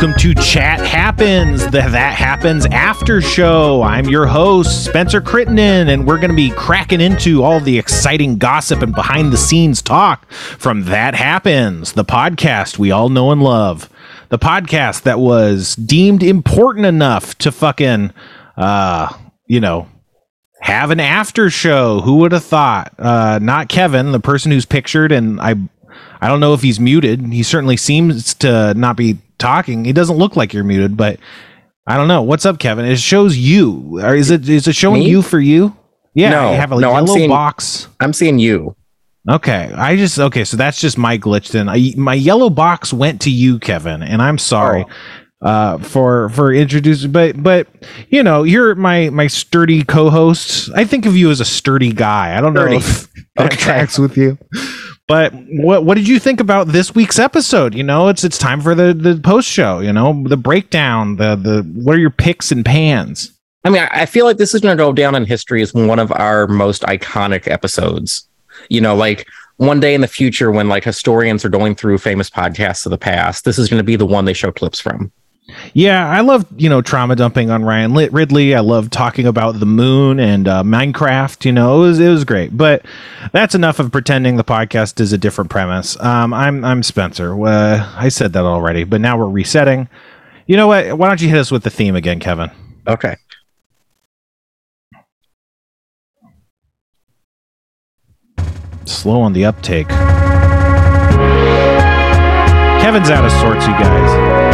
welcome to Chat Happens, the That Happens After Show. I'm your host, Spencer Crittenden, and we're going to be cracking into all the exciting gossip and behind the scenes talk from That Happens, the podcast we all know and love. The podcast that was deemed important enough to fucking, uh, you know, have an after show. Who would have thought? Uh, not Kevin, the person who's pictured, and I I don't know if he's muted. He certainly seems to not be talking. He doesn't look like you're muted, but I don't know. What's up, Kevin? It shows you. Or is it is it showing Me? you for you? Yeah, No, I have a no, I'm yellow seeing- box. I'm seeing you. Okay, I just okay, so that's just my glitch. Then I, my yellow box went to you, Kevin, and I'm sorry Oh. uh, for for introducing. But but you know, you're my my sturdy co-host. I think of you as a sturdy guy. I don't Sturdy. know if that Okay. tracks with you. But what what did you think about this week's episode? You know, it's it's time for the the post show. You know, the breakdown. The the what are your picks and pans? I mean, I I feel like this is going to go down in history as one of our most iconic episodes. You know, like one day in the future, when like historians are going through famous podcasts of the past, this is going to be the one they show clips from. Yeah, I love you know trauma dumping on Ryan Ridley. I love talking about the moon and uh, Minecraft. You know, it was it was great. But that's enough of pretending the podcast is a different premise. Um, I'm I'm Spencer. Uh, I said that already, but now we're resetting. You know what? Why don't you hit us with the theme again, Kevin? Okay. Slow on the uptake. Kevin's out of sorts, you guys.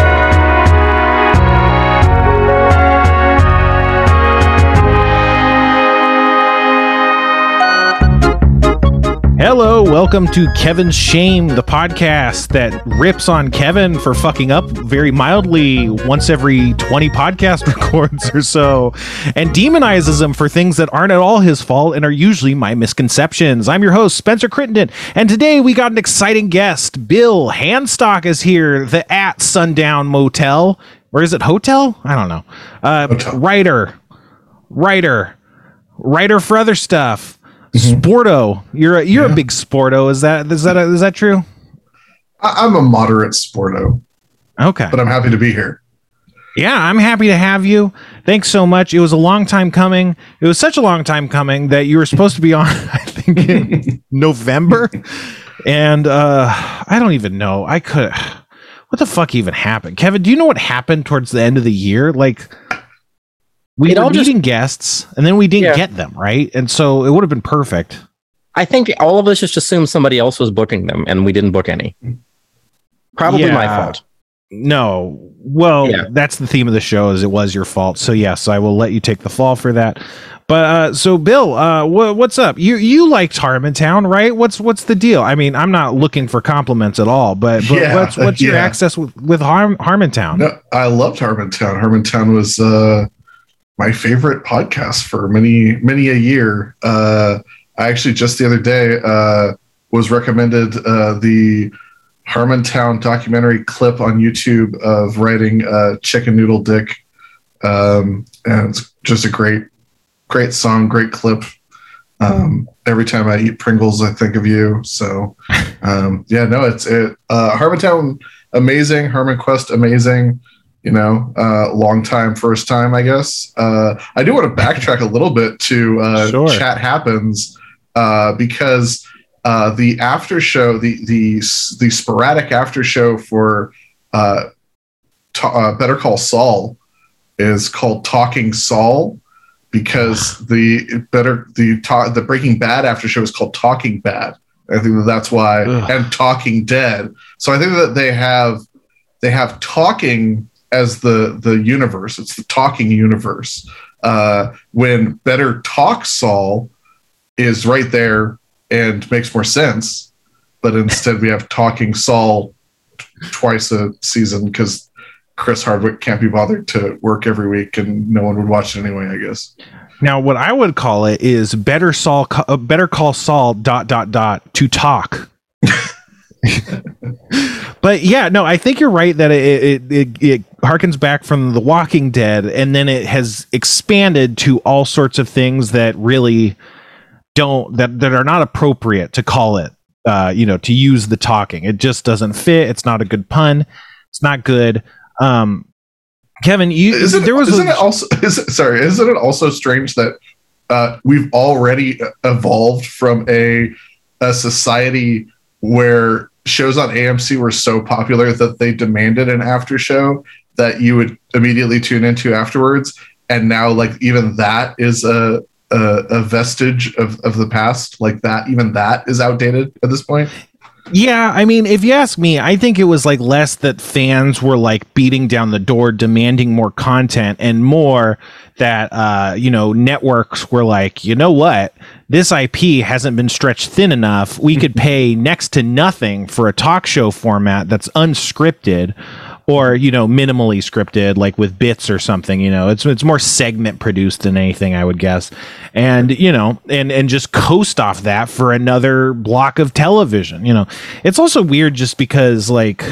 Hello, welcome to Kevin's Shame, the podcast that rips on Kevin for fucking up very mildly once every 20 podcast records or so, and demonizes him for things that aren't at all his fault and are usually my misconceptions. I'm your host, Spencer Crittenden, and today we got an exciting guest. Bill Hanstock is here, the at Sundown Motel. Or is it hotel? I don't know. Uh, Hotel. writer, writer, writer for other stuff. Sporto, you're a, you're a big sporto. Is that is that is that true? I, I'm a moderate sporto, Okay. but I'm happy to be here. Yeah, I'm happy to have you. Thanks so much. It was a long time coming. It was such a long time coming that you were supposed to be on, I think, in November. And uh I don't even know. I could what the fuck even happened? Kevin, do you know what happened towards the end of the year? Like we It were all just- meeting guests and then we didn't Yeah. get them, right? And so it would have been perfect. I think all of us just assumed somebody else was booking them and we didn't book any. Probably my fault. No. Well, Yeah. that's the theme of the show is it was your fault. So yes, I will let you take the fall for that. But uh so Bill, uh wha what's up? You you liked Harmontown, right? What's what's the deal? I mean, I'm not looking for compliments at all, but, but Yeah, what's what's your access with with Har- Harmontown? No, I loved Harmontown. Harmontown was uh, my favorite podcast for many many a year. Uh, I actually just the other day uh, was recommended uh, the Harmontown documentary clip on YouTube of writing uh, Chicken Noodle Dick, um, and it's just a great great song, great clip. Um, every time I eat Pringles, I think of you. So, um, yeah, no, it's it. Uh, Harmontown, amazing. HarmonQuest, amazing. You know, uh, long time, first time, I guess. Uh, I do want to backtrack a little bit to uh, Sure. chat happens uh, because uh, the after show, the the the sporadic after show for uh, ta- uh, Better Call Saul is called Talking Saul because the better the ta- the Breaking Bad after show is called Talking Bad. I think that that's why Ugh. and Talking Dead. So I think that they have they have talking as the the universe. It's the talking universe. Uh, when Better Talk Saul is right there and makes more sense, but instead we have Talking Saul twice a season because Chris Hardwick can't be bothered to work every week, and no one would watch it anyway. I guess. Now, what I would call it is better Saul, uh, better call Saul dot dot dot to talk. but yeah, no, I think you're right that it it, it it harkens back from The Walking Dead, and then it has expanded to all sorts of things that really don't that that are not appropriate to call it. Uh, you know, to use the talking, it just doesn't fit. It's not a good pun. It's not good. Um, Kevin, you isn't, there was isn't a, it also is it, sorry isn't it also strange that uh, we've already evolved from a a society where shows on AMC were so popular that they demanded an after show that you would immediately tune into afterwards. And now like even that is a a, a vestige of, of the past. Like that even that is outdated at this point Yeah, I mean, if you ask me, I think it was like less that fans were like beating down the door demanding more content and more that uh, you know, networks were like, "You know what? This IP hasn't been stretched thin enough. We could pay next to nothing for a talk show format that's unscripted." Or you know, minimally scripted, like with bits or something. You know, it's it's more segment produced than anything, I would guess. And you know, and and just coast off that for another block of television. You know, it's also weird just because like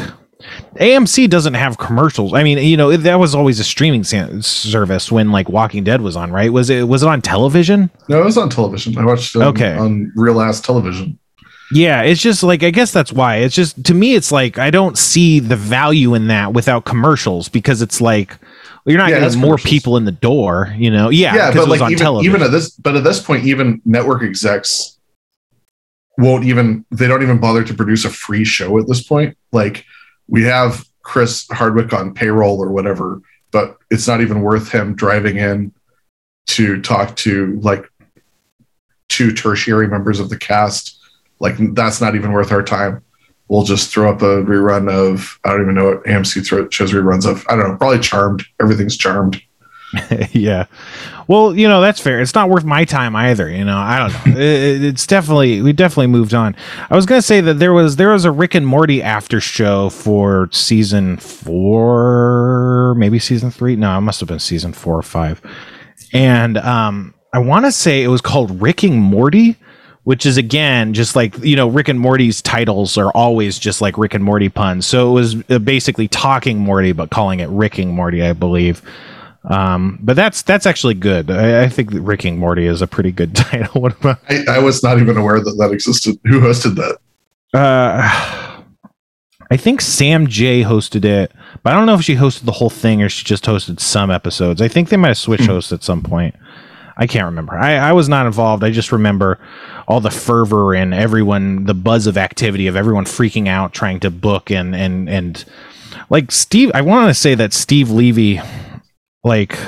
AMC doesn't have commercials. I mean, you know, that was always a streaming service when like Walking Dead was on, right? Was it was it on television? no it was on television i watched it on, Okay. on real ass television Yeah, it's just like I guess that's why. It's just to me it's like I don't see the value in that without commercials because it's like you're not Yeah, getting more people in the door, you know. Yeah, yeah, but like on even, television. even at this, but at this point, even network execs won't even they don't even bother to produce a free show at this point. Like we have Chris Hardwick on payroll or whatever, but it's not even worth him driving in to talk to like two tertiary members of the cast. Like that's not even worth our time. We'll just throw up a rerun of I don't even know what AMC throw, shows reruns of. I don't know, probably Charmed. Everything's Charmed. yeah. Well, you know, that's fair. It's not worth my time either, you know. I don't know. It- it's definitely we definitely moved on. I was going to say that there was there was a Rick and Morty after show for season 4, maybe season 3. No, it must have been season 4 or 5. And um I want to say it was called Ricking Morty, which is again just like you know Rick and Morty's titles are always just like Rick and Morty puns. So it was uh, basically talking Morty but calling it Ricking Morty, I believe. Um, but that's that's actually good. I, I think that Ricking Morty is a pretty good title. what about I, I was not even aware that that existed. Who hosted that? uh I think Sam J hosted it, but I don't know if she hosted the whole thing or she just hosted some episodes. I think they might have switched hosts at some point. I can't remember. I, I was not involved. I just remember all the fervor and everyone, the buzz of activity of everyone freaking out, trying to book and and and like Steve. I want to say that Steve Levy, like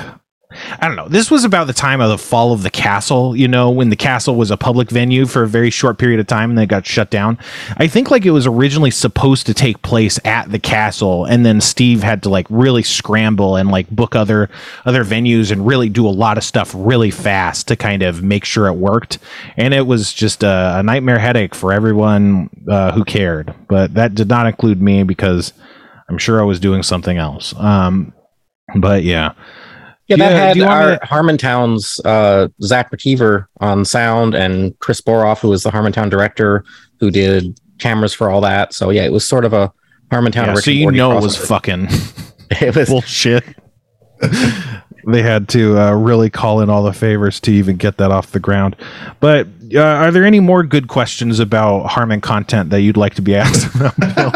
I don't know. This was about the time of the fall of the castle, you know, when the castle was a public venue for a very short period of time and then it got shut down. I think like it was originally supposed to take place at the castle and then Steve had to like really scramble and like book other other venues and really do a lot of stuff really fast to kind of make sure it worked. And it was just a, a nightmare headache for everyone uh, who cared. But that did not include me because I'm sure I was doing something else. Um, but yeah. Yeah, that you- had do you want me our Harmontown's uh, Zach McKeever on sound and Chris Boroff, who was the Harmontown director, who did cameras for all that. So yeah, it was sort of a Harmontown. Yeah, Rick so you Morty know it was fucking it was bullshit. they had to uh, really call in all the favors to even get that off the ground. But uh, are there any more good questions about Harmon content that you'd like to be asked about? Bill?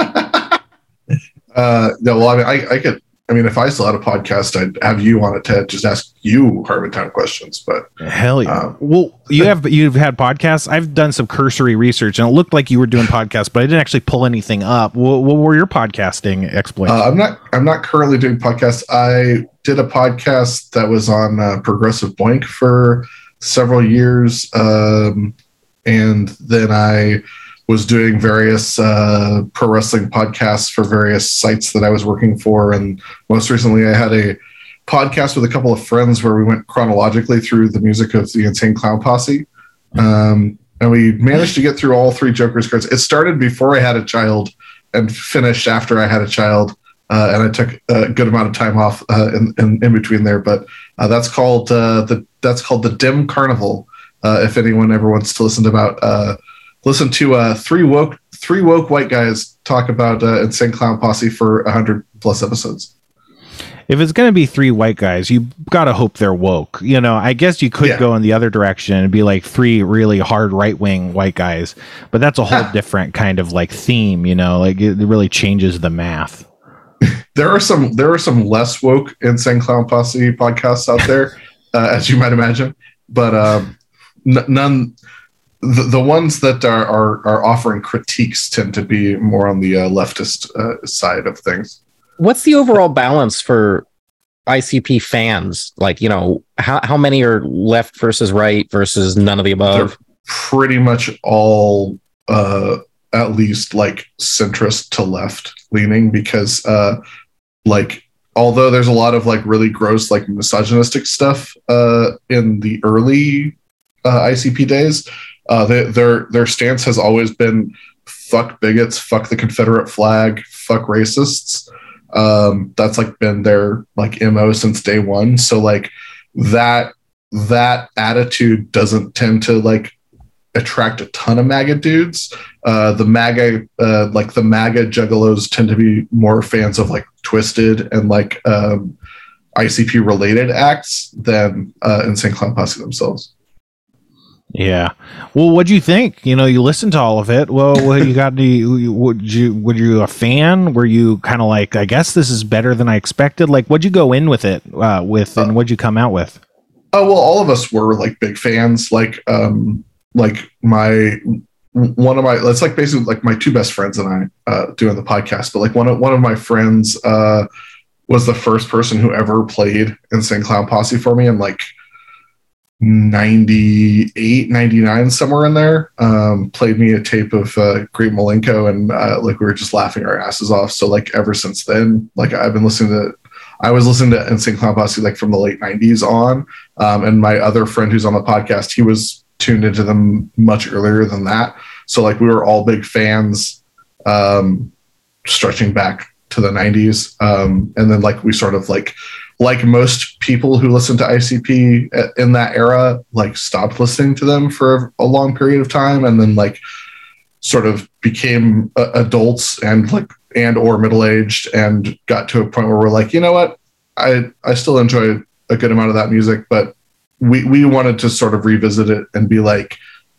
Uh, no, well, I mean, I, I could. I mean, if I still had a podcast, I'd have you on it to just ask you Harmontown questions. But Hell yeah! Um, well, you have you've had podcasts. I've done some cursory research, and it looked like you were doing podcasts, but I didn't actually pull anything up. What, what were your podcasting exploits? uh, I'm not. I'm not currently doing podcasts. I did a podcast that was on uh, Progressive Boink for several years, um, and then I was doing various uh, pro wrestling podcasts for various sites that I was working for, and most recently, I had a podcast with a couple of friends where we went chronologically through the music of the Insane Clown Posse. Um, and we managed to get through all three Joker's cards. It started before I had a child and finished after I had a child. Uh, and I took a good amount of time off uh, in, in, in between there, but uh, that's called uh, the that's called the Dim Carnival. Uh, if anyone ever wants to listen to about uh, listen to uh, three woke three woke white guys talk about uh, Insane Clown Posse for hundred plus episodes. if it's going to be three white guys, you got to hope they're woke. You know, I guess you could Yeah. go in the other direction and be like three really hard right wing white guys, but that's a whole different kind of like theme, you know, like it really changes the math. there are some there are some less woke insane clown posse podcasts out there, uh, as you might imagine, but um, n- none. The, the ones that are, are are offering critiques tend to be more on the uh, leftist uh, side of things. What's the overall balance for ICP fans? Like, you know, how how many are left versus right versus none of the above? They're pretty much all uh, at least like centrist to left leaning because uh, like although there's a lot of like really gross like misogynistic stuff uh, in the early uh, ICP days, uh, they, their their stance has always been fuck bigots, fuck the Confederate flag, fuck racists. Um, that's like been their like mo since day one. So like that that attitude doesn't tend to like attract a ton of MAGA dudes. Uh, the MAGA, uh, like the MAGA juggalos, tend to be more fans of like Twiztid and like um, ICP related acts than uh, Insane Clown Posse themselves. Yeah. Well, what do you think? You know, you listened to all of it. Well, what you got? You, would you were you a fan? Were you kind of like, I guess this is better than I expected? Like, what'd you go in with it uh, with, and what'd you come out with? Oh well, all of us were like big fans. Like, um, like my one of my that's like basically like my two best friends and I uh, doing the podcast. But like one of one of my friends uh, was the first person who ever played Insane Clown Posse for me, and like 98 99 somewhere in there um, played me a tape of uh, great Milenko and uh, like we were just laughing our asses off. So like ever since then like i've been listening to i was listening to insane clown posse like from the late 90s on. Um, and my other friend who's on the podcast he was tuned into them much earlier than that. So like we were all big fans um, stretching back to the 90s um, and then like we sort of like like most people who listened to ICP in that era, like stopped listening to them for a long period of time, and then like sort of became uh, adults and like and or middle aged, and got to a point where we're like, you know what, I I still enjoy a good amount of that music, but we we wanted to sort of revisit it and be like,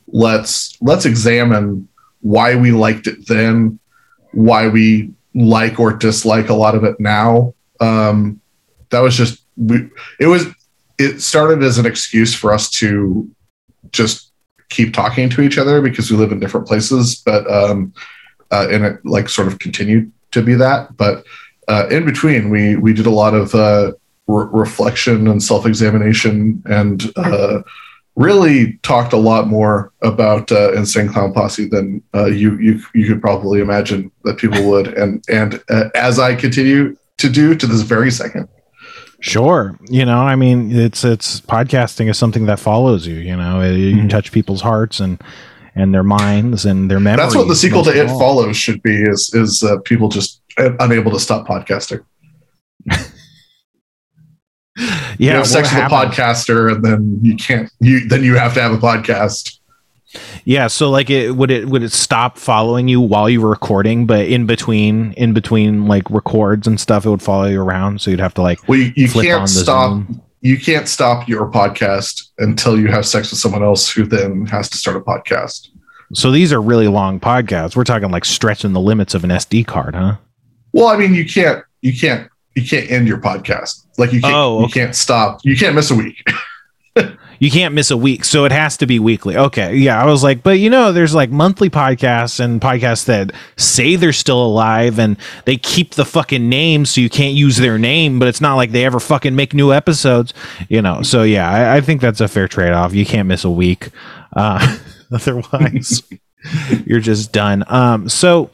let's let's examine why we liked it then, why we like or dislike a lot of it now. Um, that was just we, it was it started as an excuse for us to just keep talking to each other because we live in different places but um uh, and it like sort of continued to be that. But uh, in between we we did a lot of uh, re- reflection and self-examination and uh, really talked a lot more about uh, insane clown posse than uh, you you you could probably imagine that people would and and uh, as i continue to do to this very second Sure. You know, I mean, it's it's podcasting is something that follows you. You know, you mm-hmm. touch people's hearts and and their minds and their memories. That's what the sequel to It Follows should be: is is uh, people just unable to stop podcasting. yeah, you have sex with a podcaster, and then you can't. You then you have to have a podcast. Yeah, so like it would it would it stop following you while you were recording, but in between in between like records and stuff, it would follow you around. So you'd have to like well, you, you can't stop. Zoom. You can't stop your podcast until you have sex with someone else who then has to start a podcast. So these are really long podcasts. We're talking like stretching the limits of an SD card, huh? Well, I mean, you can't you can't you can't end your podcast. Like you can't oh, okay. you can't stop. You can't miss a week. you can't miss a week, so it has to be weekly. Okay, yeah, I was like, but you know, there's like monthly podcasts and podcasts that say they're still alive and they keep the fucking name, so you can't use their name, but it's not like they ever fucking make new episodes, you know. So yeah, I, I think that's a fair trade off. You can't miss a week, uh, otherwise you're just done. Um, so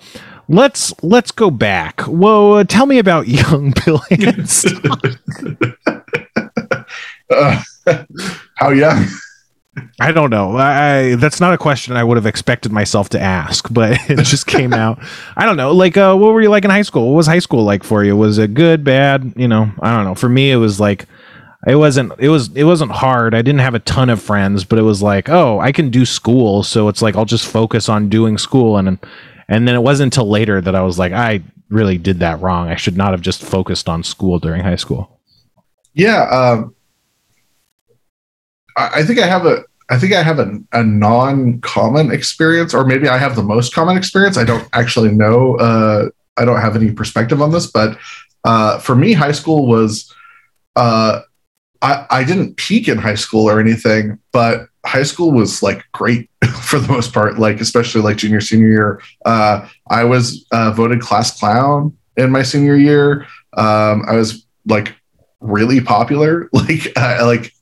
let's let's go back. Whoa, tell me about young Bill uh, how young? I don't know. I that's not a question I would have expected myself to ask, but it just came out. I don't know. Like, uh, what were you like in high school? What was high school like for you? Was it good, bad? You know, I don't know. For me, it was like it wasn't. It was. It wasn't hard. I didn't have a ton of friends, but it was like, oh, I can do school, so it's like I'll just focus on doing school, and and then it wasn't until later that I was like, I really did that wrong. I should not have just focused on school during high school. Yeah. Um I think I have a I think I have a, a non-common experience, or maybe I have the most common experience. I don't actually know. Uh, I don't have any perspective on this, but uh, for me, high school was uh, I I didn't peak in high school or anything, but high school was like great for the most part. Like especially like junior senior year, uh, I was voted class clown in my senior year. Um, I was like really popular. Like uh, like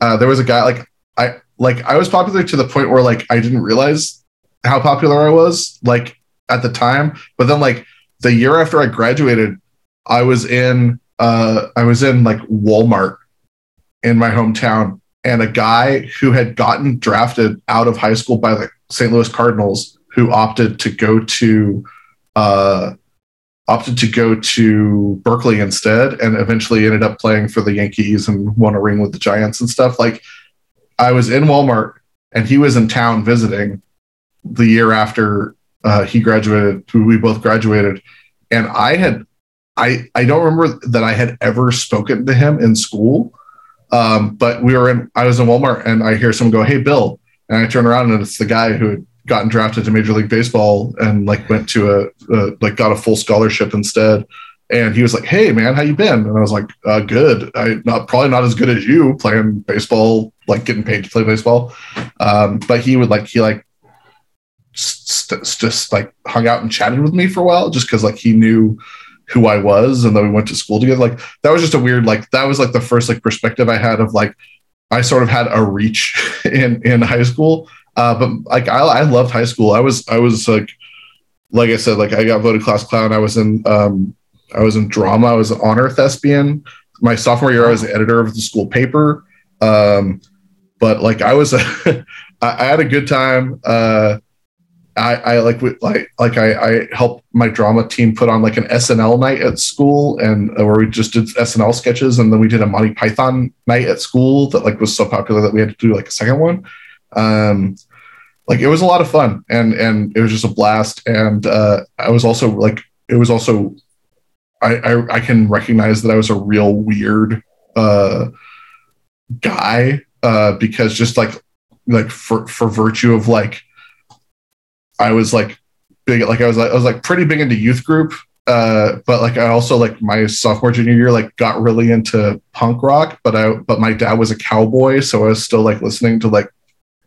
uh, there was a guy like I like I was popular to the point where like I didn't realize how popular I was like at the time. But then like the year after I graduated, I was in uh I was in like Walmart in my hometown and a guy who had gotten drafted out of high school by the St. Louis Cardinals who opted to go to uh opted to go to Berkeley instead and eventually ended up playing for the Yankees and won a ring with the Giants and stuff. Like I was in Walmart and he was in town visiting the year after uh, he graduated, we both graduated. And I had, I, I don't remember that I had ever spoken to him in school. Um, but we were in, I was in Walmart and I hear someone go, Hey, Bill. And I turn around and it's the guy who had gotten drafted to Major League Baseball and like went to a, like got a full scholarship instead. And he was like, "Hey, man, how you been?" And I was like, uh, "Good. I not probably not as good as you playing baseball, like getting paid to play baseball." Um, but he would like he like st- st- just like hung out and chatted with me for a while, just because like he knew who I was, and then we went to school together. Like that was just a weird like that was like the first like perspective I had of like I sort of had a reach in in high school uh, but like I, I loved high school. I was I was like like I said, like I got voted class clown. I was in um, I was in drama. I was an honor thespian. My sophomore year, I was the editor of the school paper. Um, but like I was, I had a good time. Uh, I, I like like like I, I helped my drama team put on like an SNL night at school, and uh, where we just did SNL sketches, and then we did a Monty Python night at school that like was so popular that we had to do like a second one. Um, like it was a lot of fun and and it was just a blast and uh, i was also like it was also I, I, I can recognize that i was a real weird uh guy uh because just like like for for virtue of like i was like big like i was like i was like pretty big into youth group uh, but like I also like my sophomore junior year like got really into punk rock, but I but my dad was a cowboy, so I was still like listening to like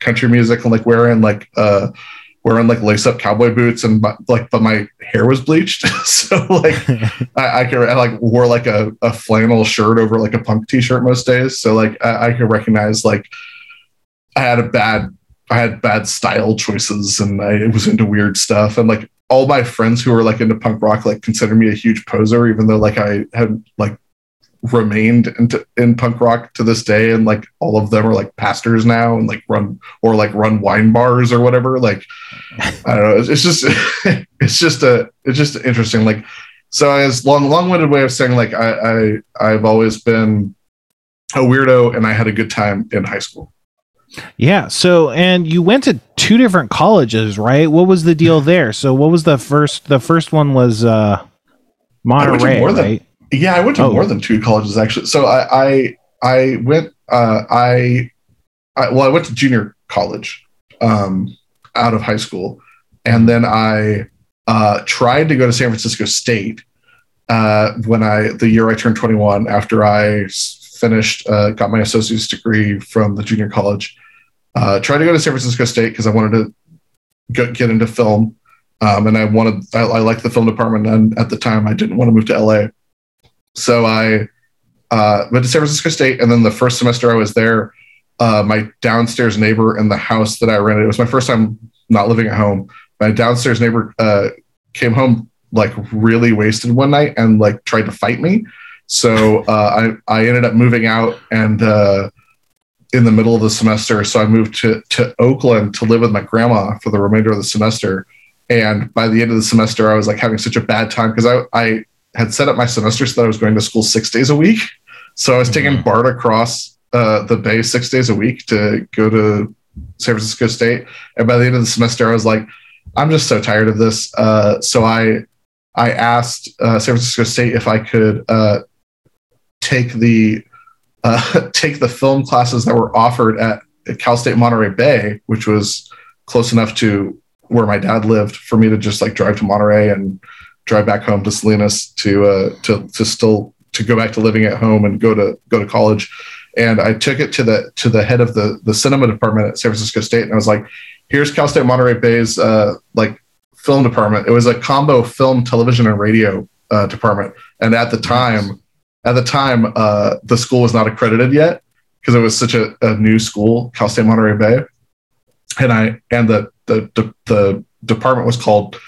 country music and like wearing like uh wearing like lace up cowboy boots and like but my hair was bleached. So like I, I could I like wore like a, a flannel shirt over like a punk t-shirt most days. So like I, I could recognize like I had a bad I had bad style choices and I was into weird stuff. And like all my friends who were like into punk rock like consider me a huge poser even though like I had like remained into, in punk rock to this day and like all of them are like pastors now and like run or like run wine bars or whatever like i don't know it's, it's just it's just a it's just interesting like so as long long-winded way of saying like i i i've always been a weirdo and i had a good time in high school. Yeah so and you went to two different colleges right? What was the deal there? So what was the first the first one was uh monterey right yeah, I went to oh. more than two colleges actually. So I I, I went uh, I, I, well I went to junior college um, out of high school, and then I uh, tried to go to San Francisco State uh, when I the year I turned 21 after I finished uh, got my associate's degree from the junior college. Uh, tried to go to San Francisco State because I wanted to get, get into film. Um, and I wanted, I, I liked the film department. And at the time, I didn't want to move to LA. So I uh, went to San Francisco State, and then the first semester I was there, uh, my downstairs neighbor in the house that I rented, it was my first time not living at home. My downstairs neighbor uh, came home like really wasted one night and like tried to fight me. So uh, I I ended up moving out and uh, in the middle of the semester. So I moved to to Oakland to live with my grandma for the remainder of the semester. And by the end of the semester, I was like having such a bad time because I I had set up my semester so that I was going to school six days a week. So I was mm-hmm. taking BART across uh, the bay six days a week to go to San Francisco State. And by the end of the semester, I was like, I'm just so tired of this. Uh, so I I asked uh, San Francisco State if I could uh, take the uh, take the film classes that were offered at, at Cal State Monterey Bay, which was close enough to where my dad lived for me to just like drive to Monterey and drive back home to Salinas to uh, to to still to go back to living at home and go to go to college. And I took it to the to the head of the the cinema department at San Francisco State, and I was like, "Here's Cal State Monterey Bay's uh, like film department. It was a combo film, television, and radio uh, department. And at the time, at the time, uh, the school was not accredited yet because it was such a, a, new school, Cal State Monterey Bay. And I and the the the, the department was called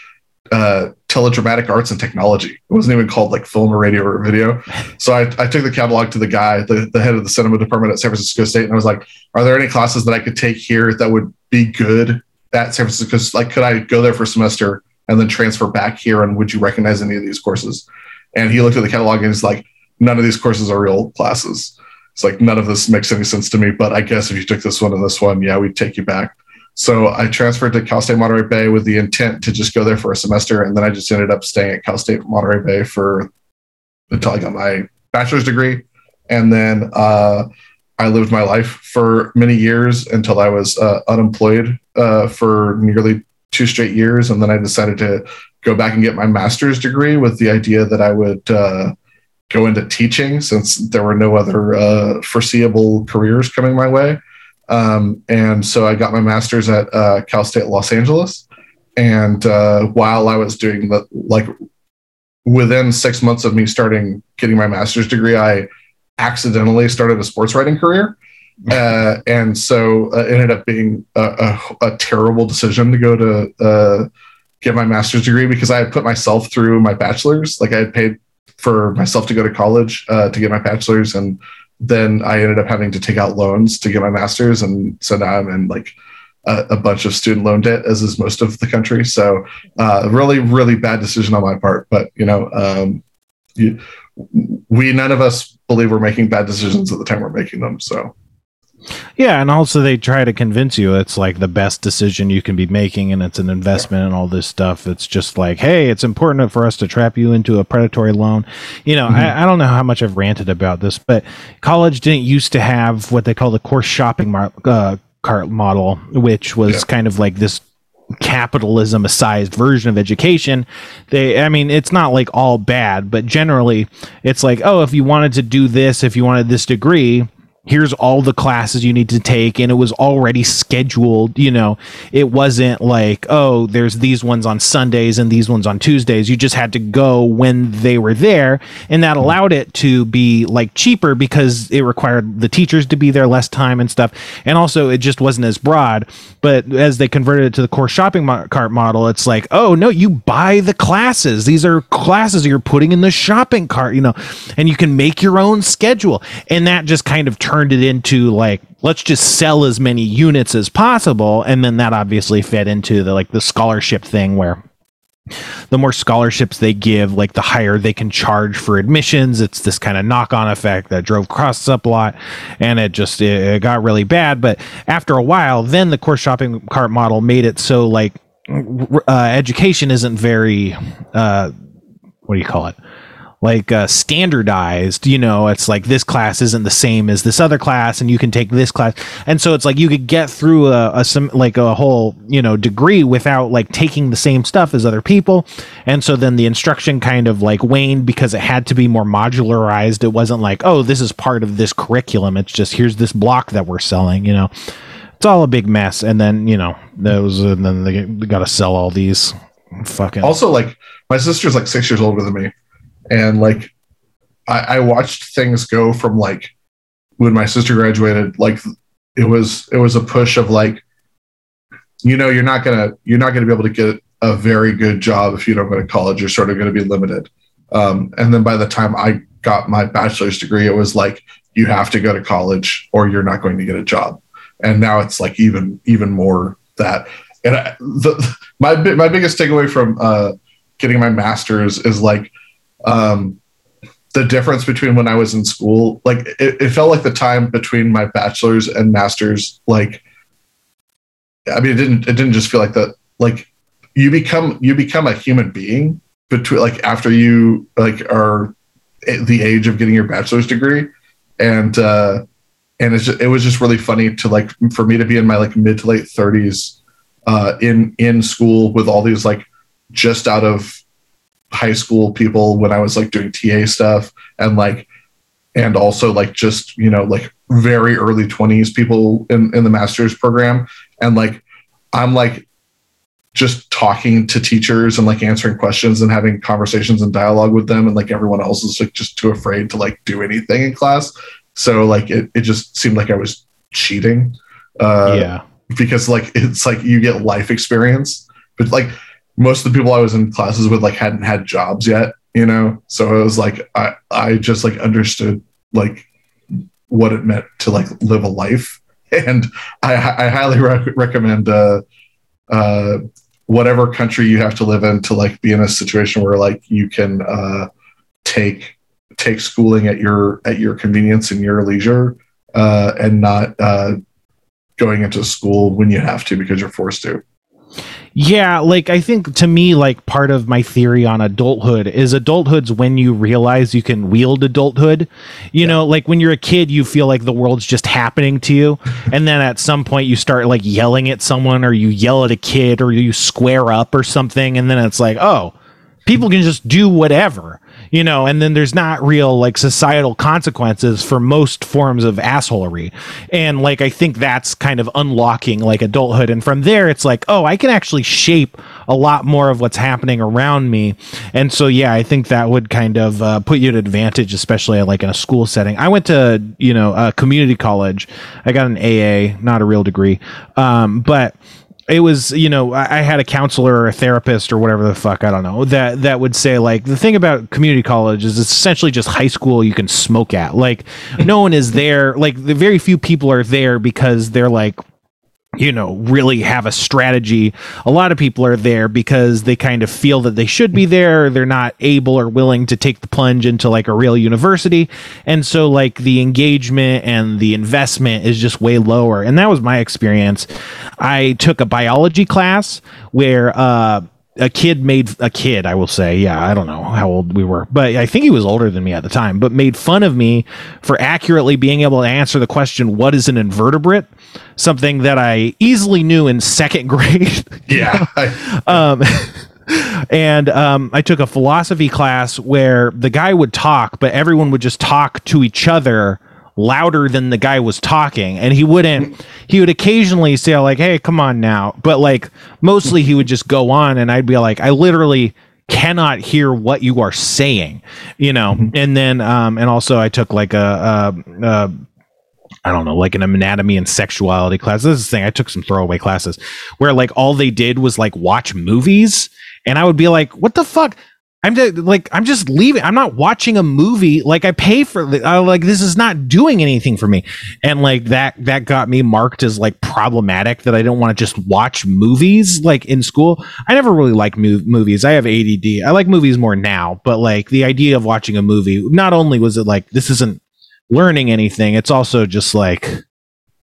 uh, teledramatic arts and technology. It wasn't even called like film or radio or video. So I, I took the catalog to the guy, the, the head of the cinema department at San Francisco State, and I was like, "Are there any classes that I could take here that would be good at San Francisco? Like, could I go there for a semester and then transfer back here? And would you recognize any of these courses?" And he looked at the catalog and he's like, "None of these courses are real classes." It's like none of this makes any sense to me. But I guess if you took this one and this one, yeah, we'd take you back. So I transferred to Cal State Monterey Bay with the intent to just go there for a semester, and then I just ended up staying at Cal State Monterey Bay for until I got my bachelor's degree, and then uh, I lived my life for many years until I was uh, unemployed uh, for nearly two straight years, and then I decided to go back and get my master's degree with the idea that I would uh, go into teaching since there were no other uh, foreseeable careers coming my way. Um, and so I got my master's at uh, Cal State Los Angeles. And uh, while I was doing the like within six months of me starting getting my master's degree, I accidentally started a sports writing career. Uh, and so uh, it ended up being a, a, a, terrible decision to go to uh, get my master's degree because I had put myself through my bachelor's. Like I had paid for myself to go to college uh, to get my bachelor's, and then I ended up having to take out loans to get my master's, and so now I'm in like a, a bunch of student loan debt, as is most of the country. So, uh, really, really bad decision on my part. But you know, um, you, we none of us believe we're making bad decisions at the time we're making them. So, yeah, and also they try to convince you it's like the best decision you can be making and it's an investment and all this stuff. It's just like, hey, it's important for us to trap you into a predatory loan. You know, mm-hmm. I, I, don't know how much I've ranted about this, but college didn't used to have what they call the course shopping mar- uh, cart model, which was yeah. kind of like this capitalism sized version of education they i mean it's not like all bad but generally it's like oh if you wanted to do this if you wanted this degree here's all the classes you need to take and it was already scheduled you know. It wasn't like oh there's these ones on sundays and these ones on tuesdays. You just had to go when they were there and that mm-hmm. allowed it to be like cheaper because it required the teachers to be there less time and stuff. And also it just wasn't as broad. But as they converted it to the core shopping cart model it's like oh no you buy the classes. These are classes you're putting in the shopping cart you know. And you can make your own schedule. And that just kind of turned it into like let's just sell as many units as possible and then that obviously fed into the like the scholarship thing where the more scholarships they give like the higher they can charge for admissions. It's this kind of knock-on effect that drove costs up a lot and it just it, it got really bad. But after a while then the course shopping cart model made it so like uh, education isn't very uh, what do you call it like uh, standardized you know it's like this class isn't the same as this other class and you can take this class. And so it's like you could get through a, a some like a whole you know degree without like taking the same stuff as other people. And so then the instruction kind of like waned because it had to be more modularized. It wasn't like oh this is part of this curriculum. It's just here's this block that we're selling you know. It's all a big mess. And then you know those and then they got to sell all these fucking also like my sister's like six years older than me and like I, I watched things go from like when my sister graduated, like it was it was a push of like, you know, you're not gonna you're not gonna be able to get a very good job if you don't go to college. You're sort of to be limited. Um, and then by the time I got my bachelor's degree, it was like you have to go to college or you're not going to get a job. And now it's like even even more that. And I, the my my biggest takeaway from uh, getting my master's is like um, the difference between when I was in school, like it, it, felt like the time between my bachelor's and master's, like I mean, it didn't it didn't just feel like that. Like you become you become a human being between like after you like are the age of getting your bachelor's degree, and uh, and it's just, it was just really funny to like for me to be in my like mid to late thirties uh, in in school with all these like just out of high school people when I was like doing TA stuff and like and also like just you know like very early 20s people in in the master's program. And like I'm like just talking to teachers and like answering questions and having conversations and dialogue with them and like everyone else is like just too afraid to like do anything in class. So like it, it just seemed like i was cheating uh yeah. because like it's like you get life experience. But like most of the people i was in classes with like hadn't had jobs yet you know? So it was like i i just like understood like what it meant to like live a life. And i i highly rec- recommend uh uh whatever country you have to live in to like be in a situation where like you can uh take take schooling at your at your convenience and your leisure uh and not uh going into school when you have to because you're forced to Yeah, like I think to me, like part of my theory on adulthood is adulthood's when you realize you can wield adulthood. You know, like when you're a kid, you feel like the world's just happening to you. And then at some point you start like yelling at someone or you yell at a kid or you square up or something. And then it's like, oh, people can just do whatever you know and then there's not real like societal consequences for most forms of assholery. And like i think that's kind of unlocking like adulthood. And from there it's like oh i can actually shape a lot more of what's happening around me. And so yeah i think that would kind of uh, put you at advantage especially like in a school setting. I went to you know a community college. I got an aa not a real degree. Um, but it was you know I, I had a counselor or a therapist or whatever the fuck i don't know that that would say like the thing about community college is it's essentially just high school you can smoke at. Like no one is there like the very few people are there because they're like you know, really have a strategy. A lot of people are there because they kind of feel that they should be there. They're not able or willing to take the plunge into like a real university. And so, like, the engagement and the investment is just way lower. And that was my experience. I took a biology class where, uh, a kid made a kid, I will say. Yeah, I don't know how old we were, but I think he was older than me at the time, but made fun of me for accurately being able to answer the question, What is an invertebrate? Something that I easily knew in second grade. yeah um, and um, I took a philosophy class where the guy would talk, but everyone would just talk to each other louder than the guy was talking and he wouldn't he would occasionally say like hey come on now but like mostly he would just go on and i'd be like i literally cannot hear what you are saying you know and then um and also i took like a, a, a I don't know, like an anatomy and sexuality class. This is the thing. I took some throwaway classes where like all they did was like watch movies, and I would be like, "What the fuck?" I'm just like I'm just leaving. I'm not watching a movie. Like I pay for like this is not doing anything for me. And like that that got me marked as like problematic that I don't want to just watch movies like in school. I never really like mov- movies. I have ADD. I like movies more now, but like the idea of watching a movie, not only was it like this isn't learning anything, it's also just like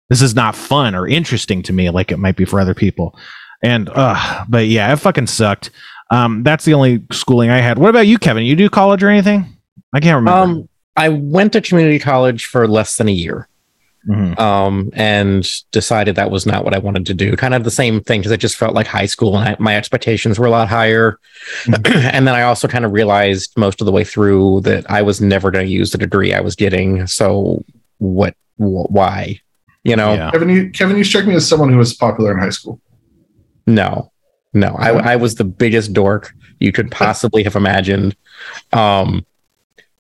this is not fun or interesting to me like it might be for other people. And uh but yeah, it fucking sucked. Um, that's the only schooling I had. What about you, Kevin? You do college or anything? I can't remember. Um, I went to community college for less than a year. Mhm. um, and decided that was not what I wanted to do. Kind of the same thing because I just felt like high school and I, my expectations were a lot higher. and then I also kind of realized most of the way through that I was never going to use the degree I was getting. So what? Wh- why? You know? Yeah. Kevin, you Kevin, you strike me as someone who was popular in high school. No, no. I, I was the biggest dork you could possibly have imagined. Um,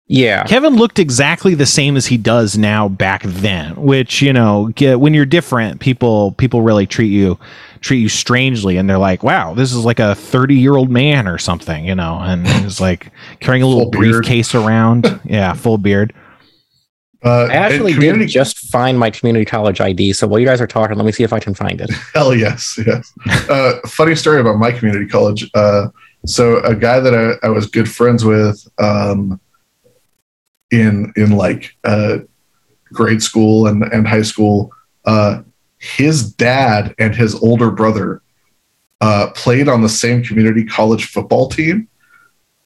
yeah. Kevin looked exactly the same as he does now back then, which you know, get, when you're different, people people really treat you treat you strangely, and they're like, "Wow, this is like a 30 year old man or something," you know, and he's like carrying a little Full beard. briefcase around, yeah, full beard. Uh, I actually community, did just find my community college ID. So while you guys are talking, let me see if I can find it. Hell yes, yes. uh, funny story about my community college. Uh, so a guy that I, I was good friends with um, in in like uh, grade school and, and high school, uh, his dad and his older brother uh, played on the same community college football team.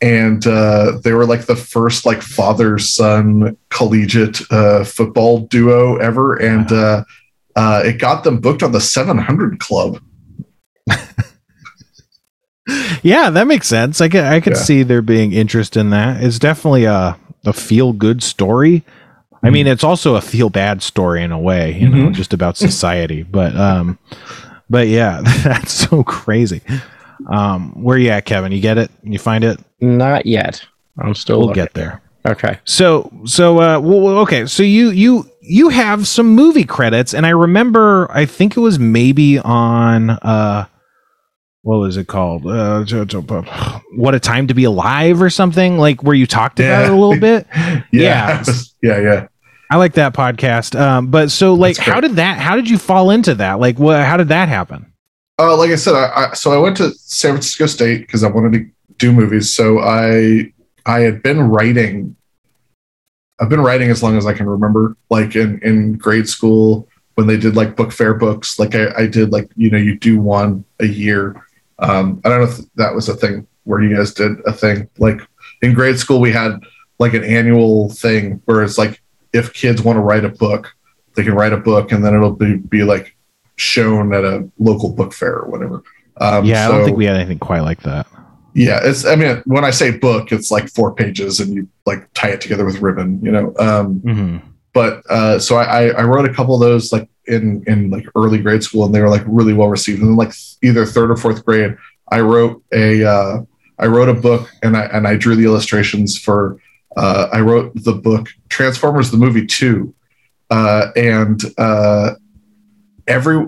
And uh, they were like the first like father son collegiate uh, football duo ever, and uh, uh, it got them booked on the 700 Club. yeah, that makes sense. I could I could Yeah. see there being interest in that. It's definitely a a feel good story. I Mm-hmm. mean, it's also a feel bad story in a way, you know, just about society. But um, but yeah, that's so crazy. Um, where you at, Kevin? You get it? You find it? Not yet. I'm still We'll looking. get there. Okay. So so uh well, okay, so you you you have some movie credits and I remember I think it was maybe on uh what was it called? Uh, what a time to be alive or something like where you talked about it a little bit. yeah, Yeah. yeah, yeah. I like that podcast. Um but so like how did that how did you fall into that? Like what how did that happen? Uh, like I said, I, I so I went to San Francisco State because I wanted to do movies. So I I had been writing. I've been writing as long as I can remember. Like in in grade school when they did like book fair books, like I, I did like you know you do one a year. Um, I don't know if that was a thing where you guys did a thing like in grade school we had like an annual thing where it's like if kids want to write a book, they can write a book and then it'll be, be like shown at a local book fair or whatever. Um, yeah, I don't think we had anything quite like that. yeah, it's. I mean, when I say book, it's like four pages, and you like tie it together with ribbon, you know. Um, hmm but uh, so I, I wrote a couple of those like in in like early grade school, and they were like really well received. And then like either third or fourth grade, I wrote a uh, I wrote a book, and I and I drew the illustrations for. Uh, I wrote the book Transformers the movie two, uh, and uh, every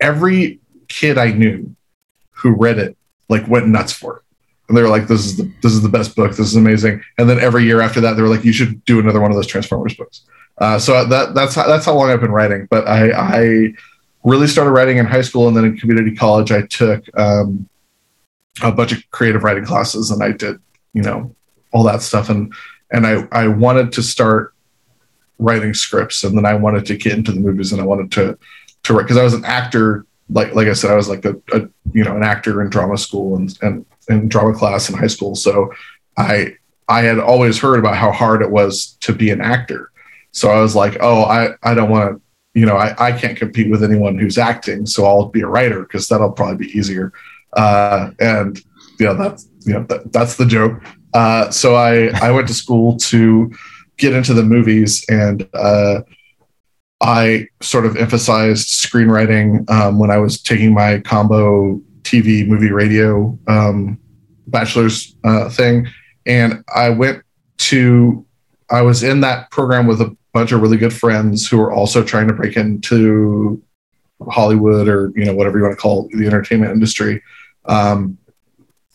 every kid I knew who read it like went nuts for it. And they were like, "This is the this is the best book. This is amazing." And then every year after that, they were like, "You should do another one of those Transformers books." Uh, so that that's how, that's how long I've been writing. But I, I really started writing in high school, and then in community college, I took um, a bunch of creative writing classes, and I did you know all that stuff. And and I I wanted to start writing scripts, and then I wanted to get into the movies, and I wanted to to write because I was an actor. Like like I said, I was like a, a you know an actor in drama school and and in drama class in high school. So I I had always heard about how hard it was to be an actor. So I was like, oh, I, I don't want to, you know, I, I can't compete with anyone who's acting. So I'll be a writer because that'll probably be easier. Uh, and, you know, that's, you know, that, that's the joke. Uh, so I, I went to school to get into the movies and, uh, I sort of emphasized screenwriting um, when I was taking my combo TV, movie, radio um, bachelor's uh, thing. And I went to, I was in that program with a bunch of really good friends who were also trying to break into Hollywood or, you know, whatever you want to call the entertainment industry. Um,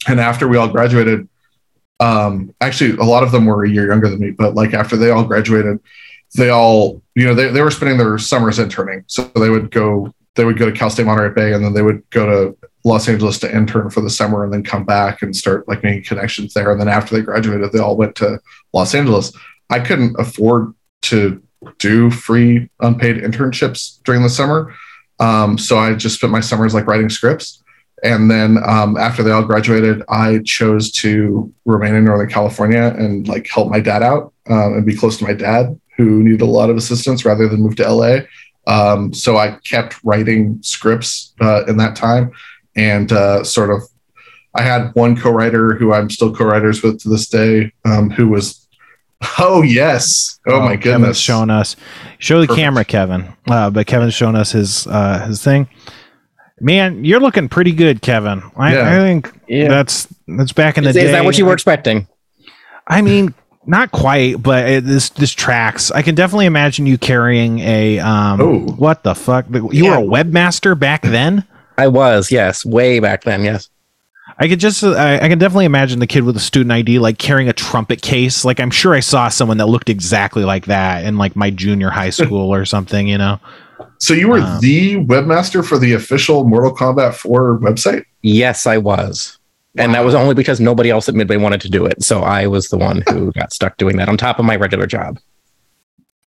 and after we all graduated, um, actually, a lot of them were a year younger than me, but like after they all graduated, they all, you know, they, they were spending their summers interning. So they would go, they would go to Cal State Monterey Bay and then they would go to Los Angeles to intern for the summer and then come back and start like making connections there. And then after they graduated, they all went to Los Angeles. I couldn't afford to do free unpaid internships during the summer. Um, so I just spent my summers like writing scripts. And then um, after they all graduated, I chose to remain in Northern California and like help my dad out um, and be close to my dad, who needed a lot of assistance rather than move to LA. Um, so I kept writing scripts uh, in that time and uh, sort of I had one co-writer who I'm still co-writers with to this day, um, who was oh yes, oh, my Kevin's goodness, showing us. Show the Perfect. camera, Kevin. Uh, but Kevin's showing us his uh, his thing. Man, you're looking pretty good, Kevin. I, Yeah. I think Yeah. that's that's back in the Is, day. is that what you were expecting? I mean, not quite, but it, this this tracks. I can definitely imagine you carrying a um. Oh. What the fuck? You Yeah. were a webmaster back then. I was, yes, way back then, yes. I could just, I, I can definitely imagine the kid with a student ID like carrying a trumpet case. Like I'm sure I saw someone that looked exactly like that in like my junior high school or something. You know. So you were Um, the webmaster for the official Mortal Kombat 4 website? Yes, I was. And that was only because nobody else at Midway wanted to do it. So I was the one who got stuck doing that on top of my regular job.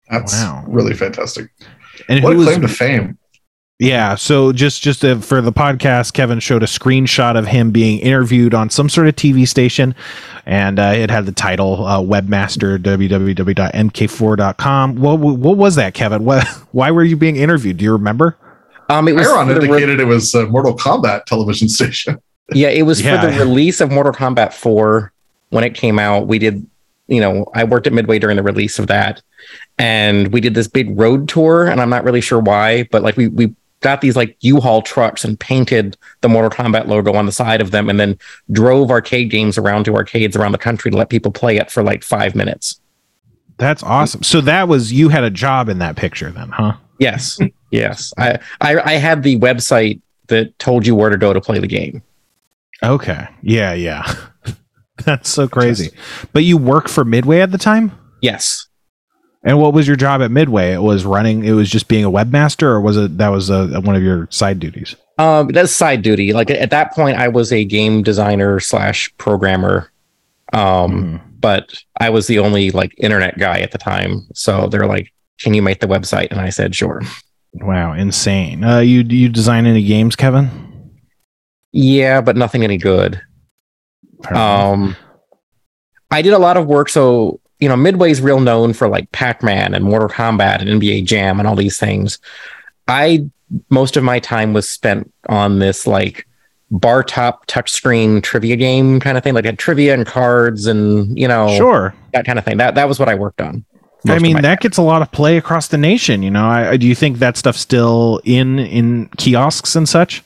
That's Wow. really fantastic. And What who a was claim to fame. Yeah, so just just uh, for the podcast, Kevin showed a screenshot of him being interviewed on some sort of TV station, and uh, it had the title uh, "Webmaster www.mk4.com." What what was that, Kevin? What why were you being interviewed? Do you remember? Um, it was Iron for the re- indicated it was a Mortal Kombat television station. Yeah, it was Yeah. for the release of Mortal Kombat 4 when it came out. We did, you know, I worked at Midway during the release of that, and we did this big road tour. And I'm not really sure why, but like we we got these like U-Haul trucks and painted the Mortal Kombat logo on the side of them, and then drove arcade games around to arcades around the country to let people play it for like five minutes. That's awesome. So that was you had a job in that picture then, huh? Yes, yes. I, I I had the website that told you where to go to play the game. Okay. Yeah, yeah. That's so crazy. But you work for Midway at the time? Yes. And what was your job at Midway? It was running. It was just being a webmaster, or was it that was uh one of your side duties? Um, that's side duty. Like at that point, I was a game designer slash programmer. Um, Mhm. but I was the only like internet guy at the time. So they're like, "Can you make the website?" And I said, "Sure." Wow, insane. Uh, you you design any games, Kevin? Yeah, but nothing any good. Enough. Um, I did a lot of work. So you know, Midway's real known for like Pac-Man and Mortal Kombat and NBA Jam and all these things. I most of my time was spent on this like bar top touchscreen trivia game kind of thing, like had trivia and cards and you know sure. that kind of thing. That that was what I worked on. I mean, that gets a lot of play across the nation. You know, I, I- do you think that stuff's still in in kiosks and such?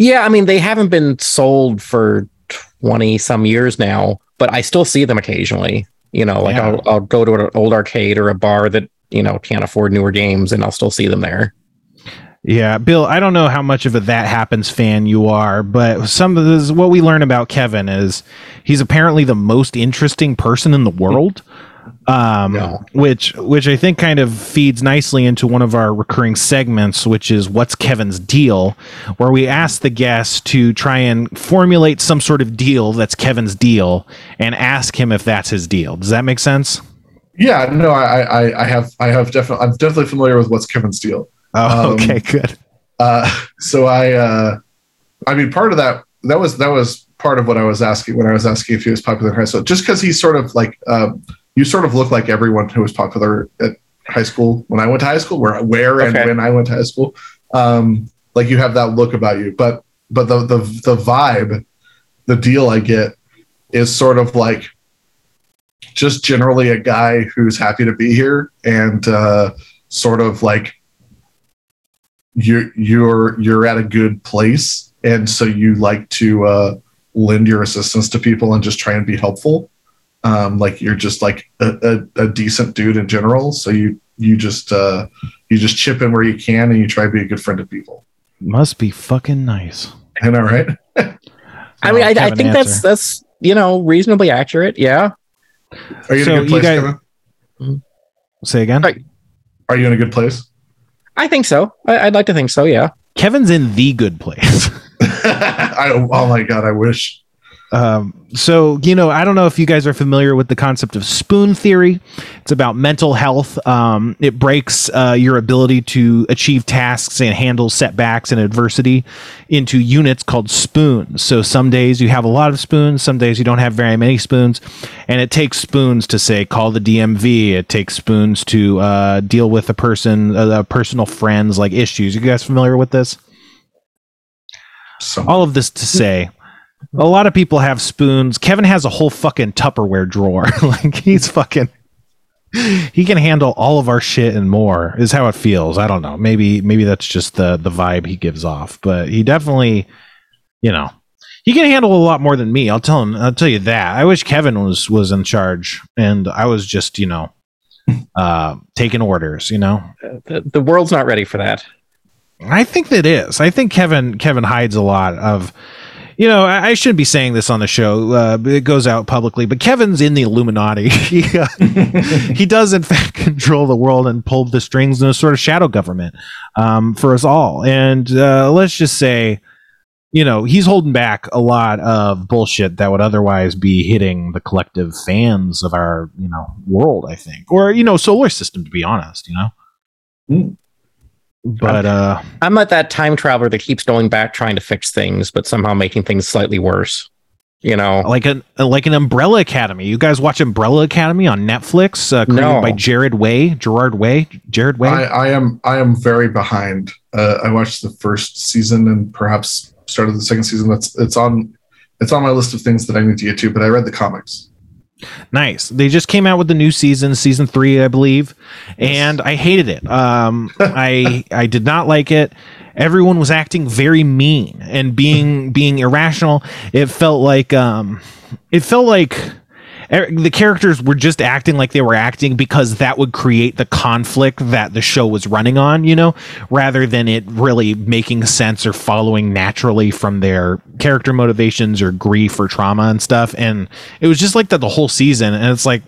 Yeah, I mean they haven't been sold for twenty some years now, but I still see them occasionally. You know, like Yeah. I'll I'll go to an old arcade or a bar that you know can't afford newer games, and I'll still see them there. Yeah, Bill, I don't know how much of a that happens fan you are, but some of this what we learn about Kevin is he's apparently the most interesting person in the world. Um No. which which I think kind of feeds nicely into one of our recurring segments, which is what's Kevin's deal, where we ask the guest to try and formulate some sort of deal that's Kevin's deal and ask him if that's his deal. Does that make sense? Yeah, no, I, I, I have, I have definitely, I'm definitely familiar with what's Kevin's deal. Oh, Um, okay, good. Uh, so I, uh, I mean, part of that, that was, that was part of what I was asking when I was asking if he was popular in high school, just because he's sort of like, um, you sort of look like everyone who was popular at high school. When I went to high school, where, where and when I went to high school. Um, like you have that look about you, but, but the, the, the vibe, the deal I get is sort of like just generally a guy who's happy to be here and, uh, sort of like you're you're you're at a good place. And so you like to uh lend your assistance to people and just try and be helpful um like you're just like a, a, a decent dude in general so you you just uh you just chip in where you can and you try to be a good friend to people Must be fucking nice. I know, right? I mean, I, I Kevin think that's answer. that's you know reasonably accurate. Yeah. Are you So in a good you place, guys- Kevin? Say again. Right. Are you in a good place? I think so. I, I'd like to think so. Yeah. Kevin's in the good place. I, oh my god, I wish. Um, so, you know, I don't know if you guys are familiar with the concept of spoon theory. It's about mental health. Um, it breaks uh, your ability to achieve tasks and handle setbacks and adversity into units called spoons. So, some days you have a lot of spoons, some days you don't have very many spoons. And it takes spoons to say, call the DMV. It takes spoons to uh, deal with a person, uh, personal friends, like issues. You guys familiar with this? So all of this to say a lot of people have spoons kevin has a whole fucking tupperware drawer like he's fucking he can handle all of our shit and more is how it feels i don't know maybe maybe that's just the the vibe he gives off but he definitely you know he can handle a lot more than me i'll tell him i'll tell you that i wish kevin was was in charge and i was just you know uh taking orders you know The, the world's not ready for that. I think that is. I think Kevin Kevin hides a lot of. You know, I, I shouldn't be saying this on the show. Uh, it goes out publicly, but Kevin's in the Illuminati. he, uh, he does, in fact, control the world and pull the strings in a sort of shadow government um, for us all. And uh, let's just say, you know, he's holding back a lot of bullshit that would otherwise be hitting the collective fans of our, you know, world. I think, or you know, solar system. To be honest, you know. Mm. But uh, I'm not that time traveler that keeps going back trying to fix things, but somehow making things slightly worse. You know, like an like an Umbrella Academy. You guys watch Umbrella Academy on Netflix, uh, created No. by Jared Way, Gerard Way, Jared Way. I, I am I am very behind. Uh, I watched the first season and perhaps started the second season. That's it's on it's on my list of things that I need to get to. But I read the comics. Nice. They just came out with the new season, season three, I believe, and I hated it. Um, I I did not like it. Everyone was acting very mean and being being irrational. It felt like um, it felt like the characters were just acting like they were acting because that would create the conflict that the show was running on, you know, rather than it really making sense or following naturally from their character motivations or grief or trauma and stuff. And it was just like that the whole season. And it's like,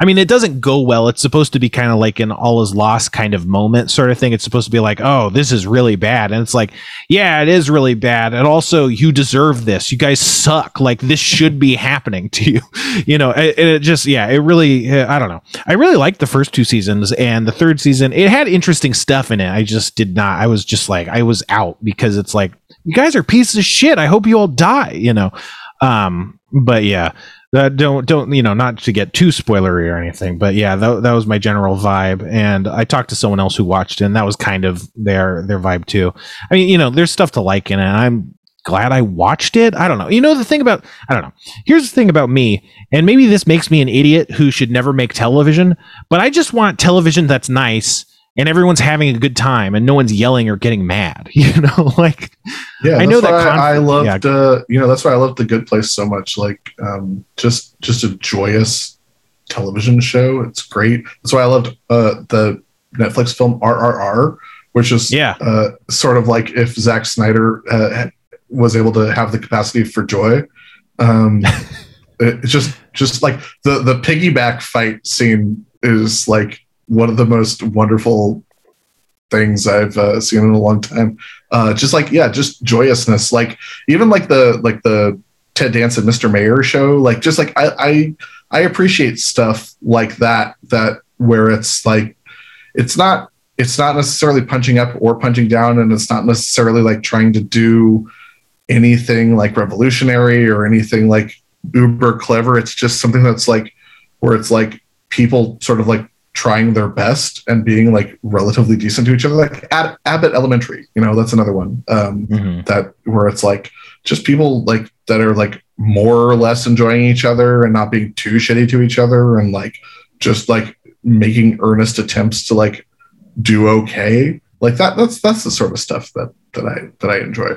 I mean, it doesn't go well. It's supposed to be kind of like an all is lost kind of moment sort of thing. It's supposed to be like, oh, this is really bad. And it's like, yeah, it is really bad. And also, you deserve this. You guys suck. Like, this should be happening to you. You know, it, it just, yeah, it really, I don't know. I really liked the first two seasons and the third season. It had interesting stuff in it. I just did not, I was just like, I was out because it's like, you guys are pieces of shit. I hope you all die, you know. Um, but yeah, that don't don't you know not to get too spoilery or anything but yeah that, that was my general vibe. And i talked to someone else who watched it and that was kind of their their vibe too. I mean you know there's stuff to like in it i'm glad i watched it. I don't know. You know the thing about i don't know. Here's the thing about me and maybe this makes me an idiot who should never make television but i just want television that's nice and everyone's having a good time and no one's yelling or getting mad you know like Yeah, I know that conf- I loved. yeah. Uh, you know, that's why I loved The Good Place so much. Like, um, just just a joyous television show. It's great. That's why I loved uh, the Netflix film RRR, which is Yeah. uh, sort of like if Zack Snyder uh, was able to have the capacity for joy. Um, it's just just like the the piggyback fight scene is like one of the most wonderful things I've uh, seen in a long time. Uh, just like yeah, just joyousness. Like even like the like the Ted Danson Mr. Mayor show. Like just like I I, I appreciate stuff like that. That where it's like it's not it's not necessarily punching up or punching down, and it's not necessarily like trying to do anything like revolutionary or anything like uber clever. It's just something that's like where it's like people sort of like trying their best and being like relatively decent to each other. Like Ab- Abbott Elementary, you know, that's another one um, that where it's like just people like that are like more or less enjoying each other and not being too shitty to each other and like just like making earnest attempts to like do okay. Like that. That's that's the sort of stuff that that I that I enjoy.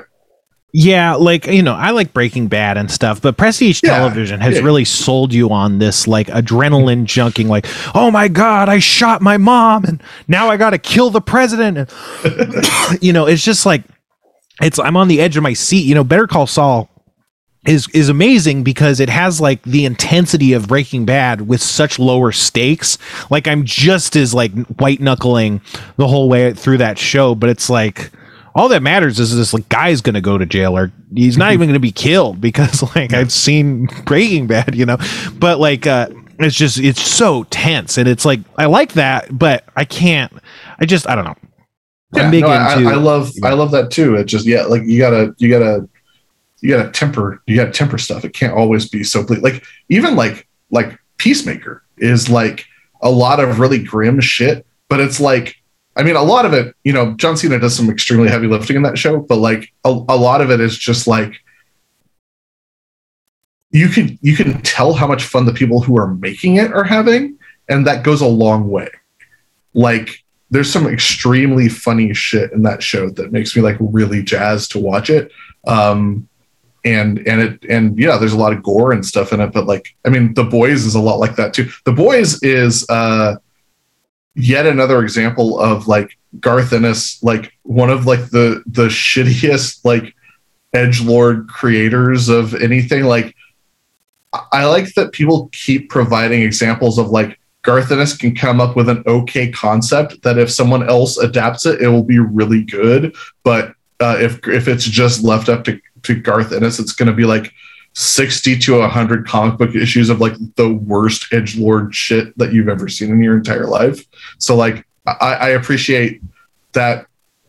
Yeah, like you know, I like Breaking Bad and stuff, but Prestige Yeah, Television has yeah. really sold you on this like adrenaline junking, like, oh my god, I shot my mom, and now I got to kill the president, and you know, it's just like, it's I'm on the edge of my seat. You know, Better Call Saul is is amazing because it has like the intensity of Breaking Bad with such lower stakes. Like I'm just as like white knuckling the whole way through that show, but it's like all that matters is this like guy's gonna go to jail or he's not even gonna be killed because like I've seen Breaking Bad, you know. But like uh it's just it's so tense and it's like I like that, but I can't I just I don't know. Yeah, no, I, into I love I love that too. It just yeah, like you gotta you gotta you gotta temper you gotta temper stuff. It can't always be so bleak. Like even like like Peacemaker is like a lot of really grim shit, but it's like I mean a lot of it, you know, John Cena does some extremely heavy lifting in that show, but like a, a lot of it is just like you can you can tell how much fun the people who are making it are having, and that goes a long way. Like there's some extremely funny shit in that show that makes me like really jazzed to watch it. Um, and and it and yeah, there's a lot of gore and stuff in it, but like I mean, The Boys is a lot like that too. The Boys is uh, yet another example of like Garth Ennis, like one of like the the shittiest like edge lord creators of anything. Like I- like that people keep providing examples of like Garth Ennis can come up with an okay concept that if someone else adapts it, it will be really good. But uh, if if it's just left up to, to Garth Ennis, it's going to be like sixty to hundred comic book issues of like the worst edge lord shit that you've ever seen in your entire life. So like I, I appreciate that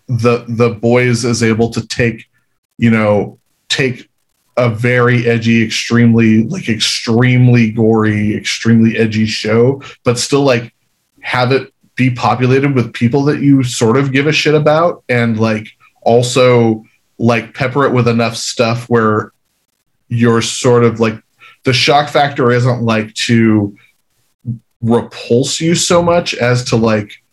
the the boys is able to take you know take a very edgy, extremely like extremely gory, extremely edgy show, but still like have it be populated with people that you sort of give a shit about and like also like pepper it with enough stuff where you're sort of like the shock factor isn't like to repulse you so much as to like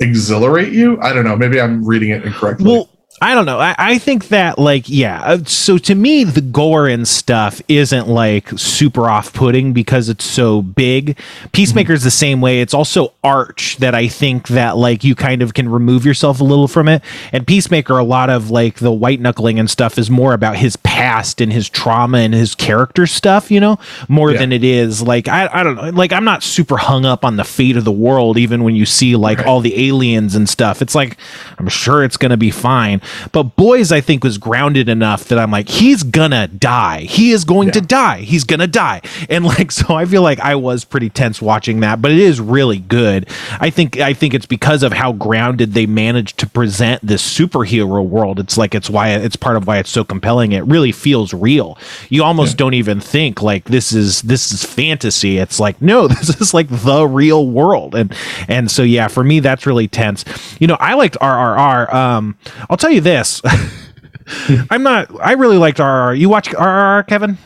exhilarate you. I don't know. Maybe I'm reading it incorrectly. Well, I don't know. I, I think that like yeah. uh, So to me, the gore and stuff isn't like super off-putting because it's so big. Peacemaker's the same way. It's also arch that I think that like you kind of can remove yourself a little from it. And Peacemaker, a lot of like the white knuckling and stuff is more about his past and his trauma and his character stuff. You know, more Yeah. than it is like I I don't know. Like I'm not super hung up on the fate of the world. Even when you see like Right. all the aliens and stuff, it's like I'm sure it's gonna be fine. But boys, I think was grounded enough that I'm like, he's gonna die. He is going to die. He's gonna die. And like, so I feel like I was pretty tense watching that, but it is really good. I think I think it's because of how grounded they managed to present this superhero world. It's like it's why it's part of why it's so compelling. It really feels real. You almost don't even think like this is this is fantasy. It's like no, this is like the real world. And and so yeah, for me that's really tense. You know, I liked RRR. Um, I'll tell you this. I'm not. I really liked RRR. You watch RRR, Kevin?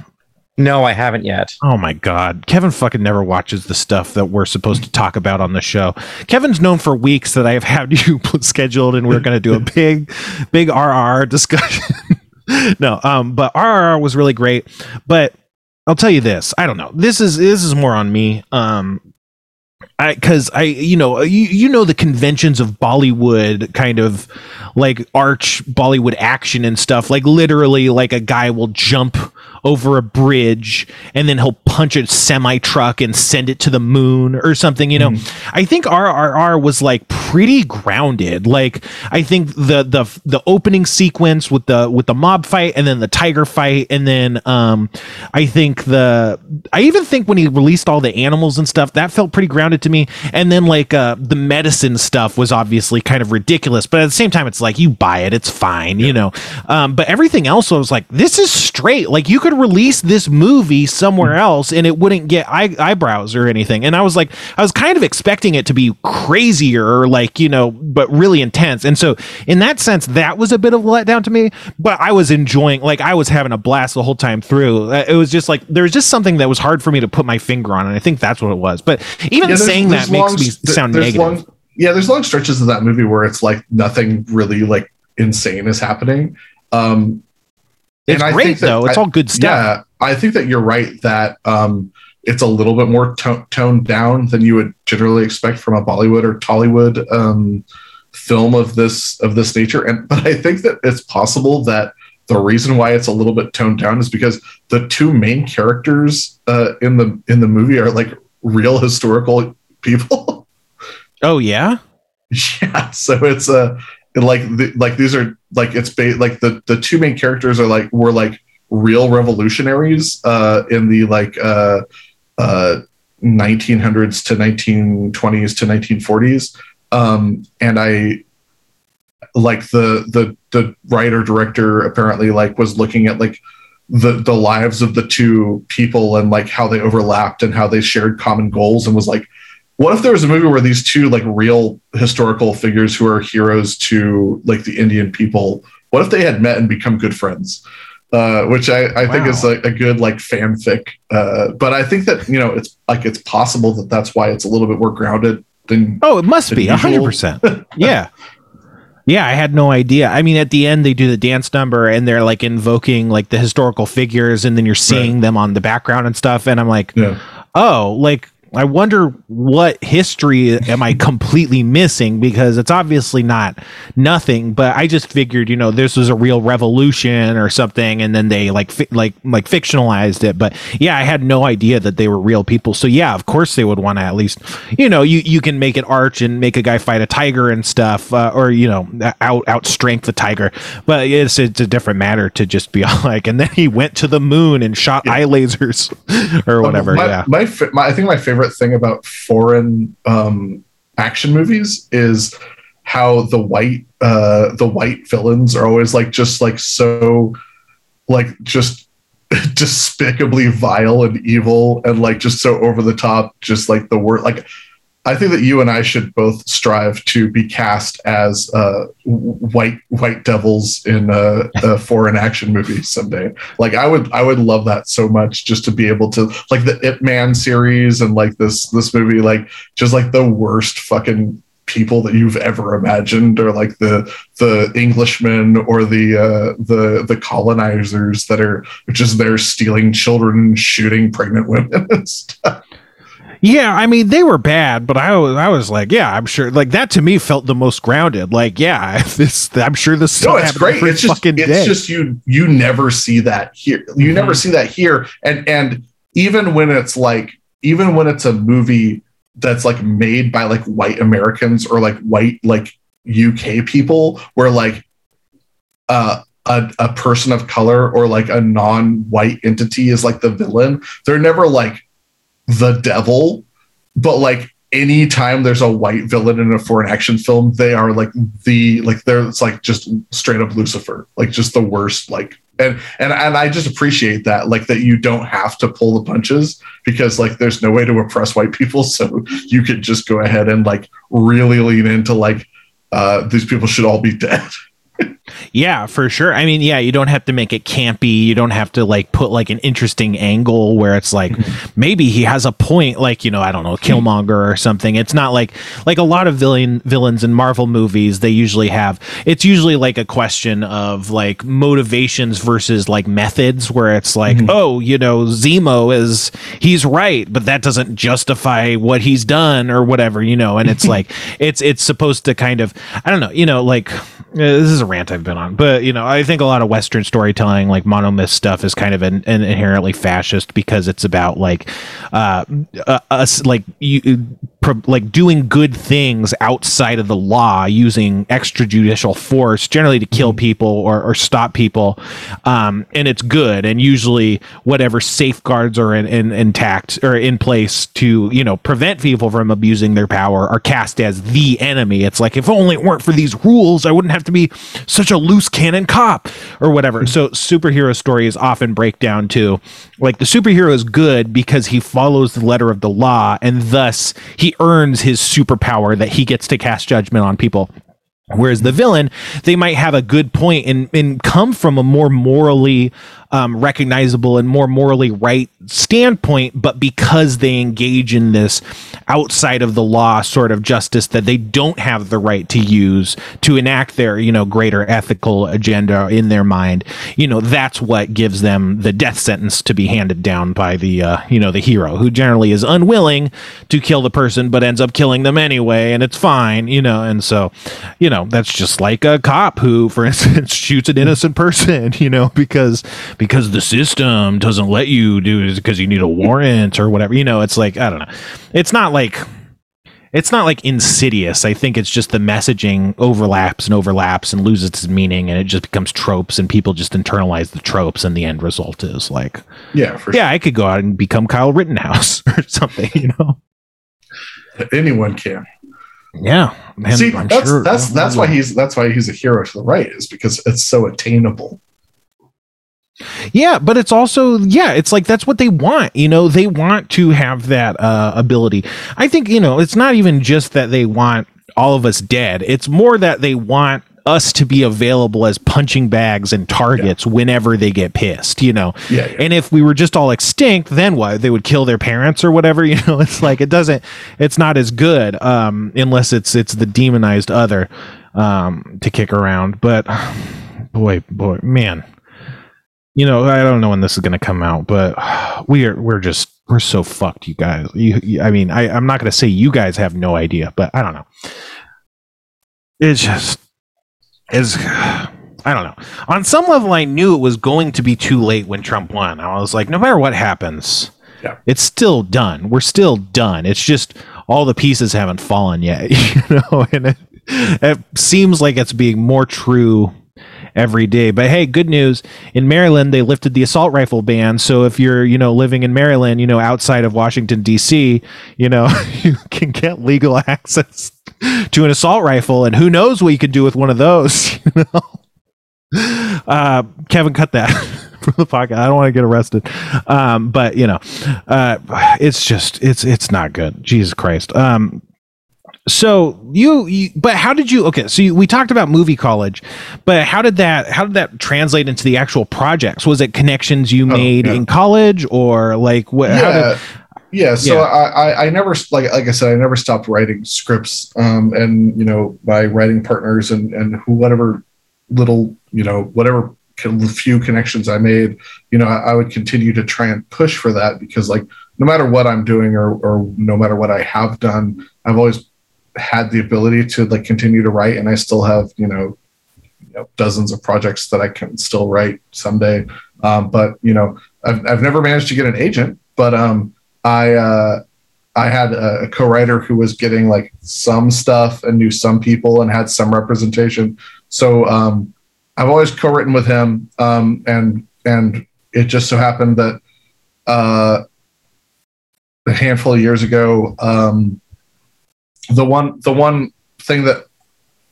No, I haven't yet. Oh my god, Kevin fucking never watches the stuff that we're supposed to talk about on the show. Kevin's known for weeks that I've had you scheduled, and we're going to do a big, big RR discussion. no, um, but RRR was really great. But I'll tell you this: I don't know. This is this is more on me. Um, I because I you know you you know the conventions of Bollywood kind of like arch Bollywood action and stuff. Like literally, like a guy will jump over a bridge and then he'll punch a semi truck and send it to the moon or something. You know, I think RRR was like pretty grounded. Like I think the the the opening sequence with the with the mob fight and then the tiger fight and then um I think the I even think when he released all the animals and stuff that felt pretty grounded to me. And then like uh the medicine stuff was obviously kind of ridiculous, but at the same time it's like you buy it, it's fine, you know. Um but everything else I was like this is straight. Like you could release this movie somewhere else and it wouldn't get eye- eyebrows or anything. And I was like I was kind of expecting it to be crazier or like, you know, but really intense. And so in that sense that was a bit of a letdown to me, but I was enjoying like I was having a blast the whole time through. Uh, It was just like there was just something that was hard for me to put my finger on and I think that's what it was. But even Yeah, saying that makes long- me sound negative. long- yeah, there's long stretches of that movie where it's like nothing really like insane is happening. Um, it's and I great that though. It's I- all good stuff. Yeah, I think that you're right that um, it's a little bit more to- toned down than you would generally expect from a Bollywood or Tollywood um, film of this of this nature. And but I think that it's possible that the reason why it's a little bit toned down is because the two main characters uh, in the in the movie are like real historical people. Oh yeah. yeah, so it's uh, like the, like these are like it's ba- like the the two main characters are like were like real revolutionaries uh, in the like uh, uh, 1900s to 1920s to 1940s, um, and I like the the the writer director apparently like was looking at like the the lives of the two people and like how they overlapped and how they shared common goals and was like what if there was a movie where these two like real historical figures who are heroes to like the indian people what if they had met and become good friends? Uh, which I, I think is like a good like fanfic. Uh, but i think that you know it's like it's possible that that's why it's a little bit more grounded than Oh, it must be a 100% Yeah. Yeah, I had no idea. I mean, at the end they do the dance number and they're like invoking like the historical figures, and then you're seeing them on the background and stuff. And I'm like, yeah oh, like I wonder what history am I completely missing because it's obviously not nothing. But I just figured, you know, this was a real revolution or something, and then they like fi- like like fictionalized it. But yeah, I had no idea that they were real people. So yeah, of course they would want to at least, you know, you you can make it arch and make a guy fight a tiger and stuff, uh, or you know, out out strength the tiger. But it's it's a different matter to just be like, and then he went to the moon and shot eye lasers or whatever. my, yeah. my, my i think my favorite thing about foreign um action movies is how the white uh the white villains are always like just like so like just despicably vile and evil and like just so over the top just like the word like I think that you and I should both strive to be cast as uh, white white devils in a, a foreign action movie someday. Like I would I would love that so much just to be able to like the Ip Man series and like this this movie like just like the worst fucking people that you've ever imagined or like the the englishmen or the uh the the colonizers that are just there stealing children shooting pregnant women and stuff yeah, I mean they were bad, but I was I was like, yeah, I'm sure. Like that to me felt the most grounded. Like, yeah, this I'm sure this. No, it's great. It's just it's day. just you you never see that here. You mm-hmm. never see that here, and and even when it's like even when it's a movie that's like made by like white Americans or like white like UK people, where like uh a, a person of color or like a non-white entity is like the villain. They're never like the devil, but like anytime there's a white villain in a foreign action film, they are like the like they're it's like just straight up Lucifer, like just the worst. Like and and and I just appreciate that, like that you don't have to pull the punches because like there's no way to oppress white people, so you could just go ahead and like really lean into like uh, these people should all be dead. Yeah, for sure. I mean, yeah, you don't have to make it campy. You don't have to like put like an interesting angle where it's like mm-hmm. maybe he has a point, like you know, I don't know, Killmonger or something. It's not like like a lot of villain villains in Marvel movies. They usually have it's usually like a question of like motivations versus like methods, where it's like, mm-hmm. oh, you know, Zemo is he's right, but that doesn't justify what he's done or whatever, you know. And it's like it's it's supposed to kind of I don't know, you know, like this is a rant I've been on, but you know, I think a lot of Western storytelling, like monomyth stuff, is kind of an, an inherently fascist because it's about like uh, uh us like you like doing good things outside of the law using extrajudicial force generally to kill mm-hmm. people or, or stop people um, and it's good. And usually whatever safeguards are in, in, intact or in place to you know prevent people from abusing their power are cast as the enemy. It's like if only it weren't for these rules i wouldn't have to be such a loose cannon cop or whatever mm-hmm. so superhero stories often break down to like the superhero is good because he follows the letter of the law and thus he earns his superpower that he gets to cast judgment on people Whereas the villain, they might have a good point and, and come from a more morally um, recognizable and more morally right standpoint, but because they engage in this outside of the law sort of justice that they don't have the right to use to enact their, you know, greater ethical agenda in their mind, you know, that's what gives them the death sentence to be handed down by the, uh, you know, the hero who generally is unwilling to kill the person, but ends up killing them anyway. And it's fine, you know, and so, you know, that's just like a cop who, for instance, shoots an innocent person, you know, because because the system doesn't let you do it because you need a warrant or whatever. You know, it's like I don't know. It's not like it's not like insidious. I think it's just the messaging overlaps and overlaps and loses its meaning, and it just becomes tropes, and people just internalize the tropes, and the end result is like, yeah, yeah, sure. I could go out and become Kyle Rittenhouse or something, you know. Anyone can. Yeah, man, see, I'm that's sure, that's that's why he's that's why he's a hero to the right is because it's so attainable. Yeah, but it's also yeah, it's like that's what they want. You know, they want to have that uh, ability. I think you know, it's not even just that they want all of us dead. It's more that they want us to be available as punching bags and targets yeah. whenever they get pissed, you know. Yeah, yeah, And if we were just all extinct, then what? They would kill their parents or whatever, you know. It's like it doesn't it's not as good um unless it's it's the demonized other um to kick around. But boy, boy, man you know, I don't know when this is going to come out, but we are we're just we're so fucked, you guys. You, you I mean, I, I'm not going to say you guys have no idea, but I don't know. It's just is I don't know. On some level, I knew it was going to be too late when Trump won. I was like, no matter what happens, yeah. it's still done. We're still done. It's just all the pieces haven't fallen yet, you know. And it, it seems like it's being more true every day. But hey, good news. In Maryland, they lifted the assault rifle ban. So if you're, you know, living in Maryland, you know, outside of Washington, D.C., you know, you can get legal access to an assault rifle. And who knows what you could do with one of those, you know? Uh, Kevin, cut that. from the podcast. I don't want to get arrested. Um, but you know, uh, it's just it's it's not good. Jesus Christ. Um, So you, you, but how did you? Okay, so you, we talked about movie college, but how did that? How did that translate into the actual projects? Was it connections you Oh, made yeah. in college, or like what? Yeah did, yeah so Yeah. I, I i never like like i said i never stopped writing scripts um and you know my writing partners and and who whatever little you know whatever few connections i made you know I, I would continue to try and push for that because like no matter what i'm doing or or no matter what i have done i've always had the ability to like continue to write and i still have you know you know, dozens of projects that I can still write someday. Um, but you know, I've, I've never managed to get an agent, but um, I uh, I had a, co-writer who was getting like some stuff and knew some people and had some representation. So um, I've always co-written with him, um, and and it just so happened that uh, a handful of years ago, um, the one the one thing that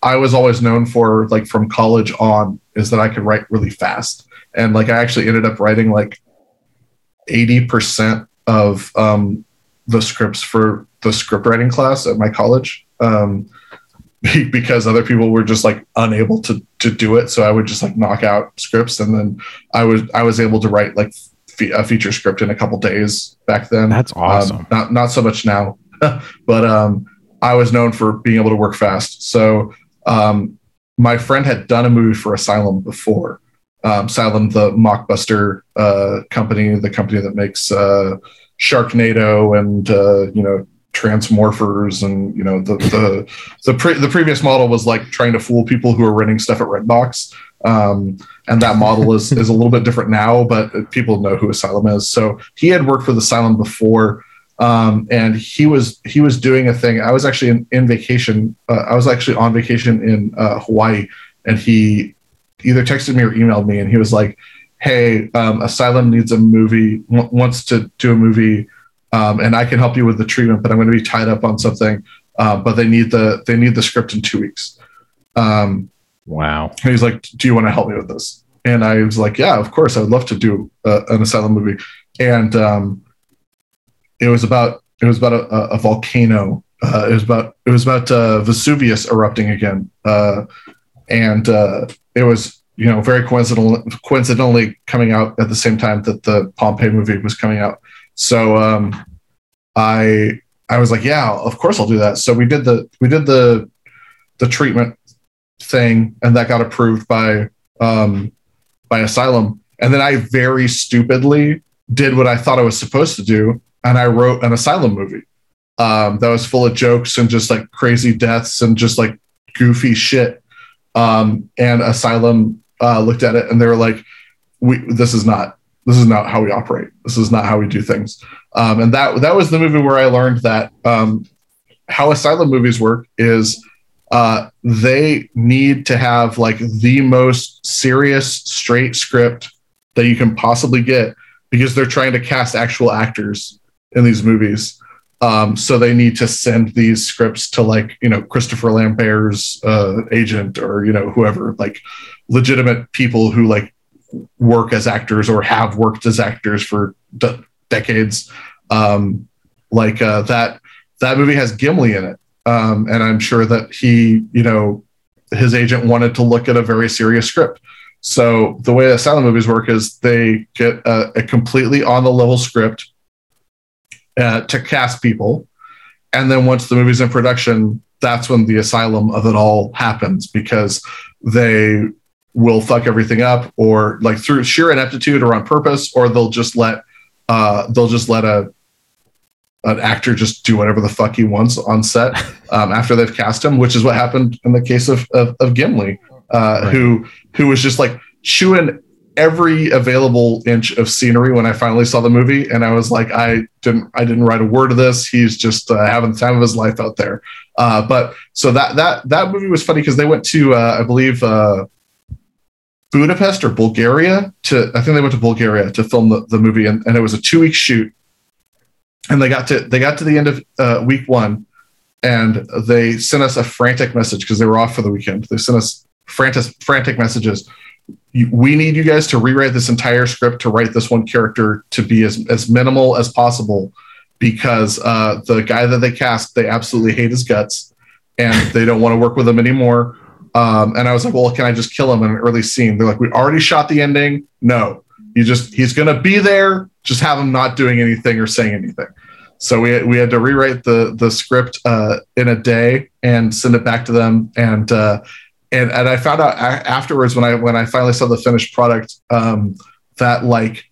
I was always known for, like from college on, is that I could write really fast. And like I actually ended up writing like 80% of um, the scripts for the script writing class at my college. Um, because other people were just like unable to to do it. So I would just like knock out scripts and then I was I was able to write like fe- a feature script in a couple days back then. that's awesome. Um, not not so much now, but um, I was known for being able to work fast. So um, my friend had done a movie for Asylum before. Um, Asylum, the mockbuster uh, company, the company that makes uh, Sharknado and uh, you know Transmorphers, and you know the the the, pre- the previous model was like trying to fool people who are renting stuff at Redbox. Um, and that model is is a little bit different now, but people know who Asylum is. So he had worked with Asylum before, um, and he was he was doing a thing. I was actually in, in vacation. Uh, I was actually on vacation in uh, Hawaii, and he either texted me or emailed me, and he was like, "Hey, um, Asylum needs a movie. W- wants to do a movie, um, and I can help you with the treatment, but I'm going to be tied up on something. Uh, but they need the they need the script in two weeks." Um, wow. and he's like, "Do you want to help me with this?" And I was like, "Yeah, of course. I would love to do uh, an asylum movie." And um, it was about it was about a, a, volcano. Uh, it was about it was about uh, Vesuvius erupting again, uh, and uh, it was you know very coincidental, coincidentally coming out at the same time that the Pompeii movie was coming out. So um, I I was like, "Yeah, of course I'll do that." So we did the we did the the treatment thing, and that got approved by um, by Asylum. And then I very stupidly did what I thought I was supposed to do, and I wrote an Asylum movie um, that was full of jokes and just like crazy deaths and just like goofy shit. Um, and Asylum uh, looked at it and they were like, "We this is not this is not how we operate. This is not how we do things." Um, and that that was the movie where I learned that um, how Asylum movies work is uh, they need to have like the most serious straight script that you can possibly get because they're trying to cast actual actors in these movies. Um, so they need to send these scripts to like you know christopher lambert's uh, agent or you know whoever like legitimate people who like work as actors or have worked as actors for de- decades. Um, like uh, that that movie has gimli in it. Um, and I'm sure that he, you know, his agent wanted to look at a very serious script. So the way asylum movies work is they get a, a completely on the level script uh, to cast people, and then once the movie's in production, that's when the asylum of it all happens because they will fuck everything up, or like through sheer ineptitude or on purpose, or they'll just let uh, they'll just let a an actor just do whatever the fuck he wants on set um, after they've cast him, which is what happened in the case of of, of Gimli, uh, Right. who who was just like chewing every available inch of scenery when I finally saw the movie, and I was like, I didn't I didn't write a word of this. He's just uh, having the time of his life out there. Uh, but so that that that movie was funny because they went to uh, I believe. Uh, Budapest or Bulgaria to I think they went to Bulgaria to film the, the movie and, and it was a two week shoot and they got to they got to the end of uh, week one and they sent us a frantic message because they were off for the weekend they sent us frantic frantic messages we need you guys to rewrite this entire script to write this one character to be as, as minimal as possible because uh, the guy that they cast they absolutely hate his guts and they don't want to work with him anymore. Um, and I was like, well, can I just kill him in an early scene? They're like, we already shot the ending. No, you just he's gonna be there. Just have him not doing anything or saying anything. So we we had to rewrite the the script uh, in a day and send it back to them. And uh, and and I found out afterwards when I when I finally saw the finished product um, that like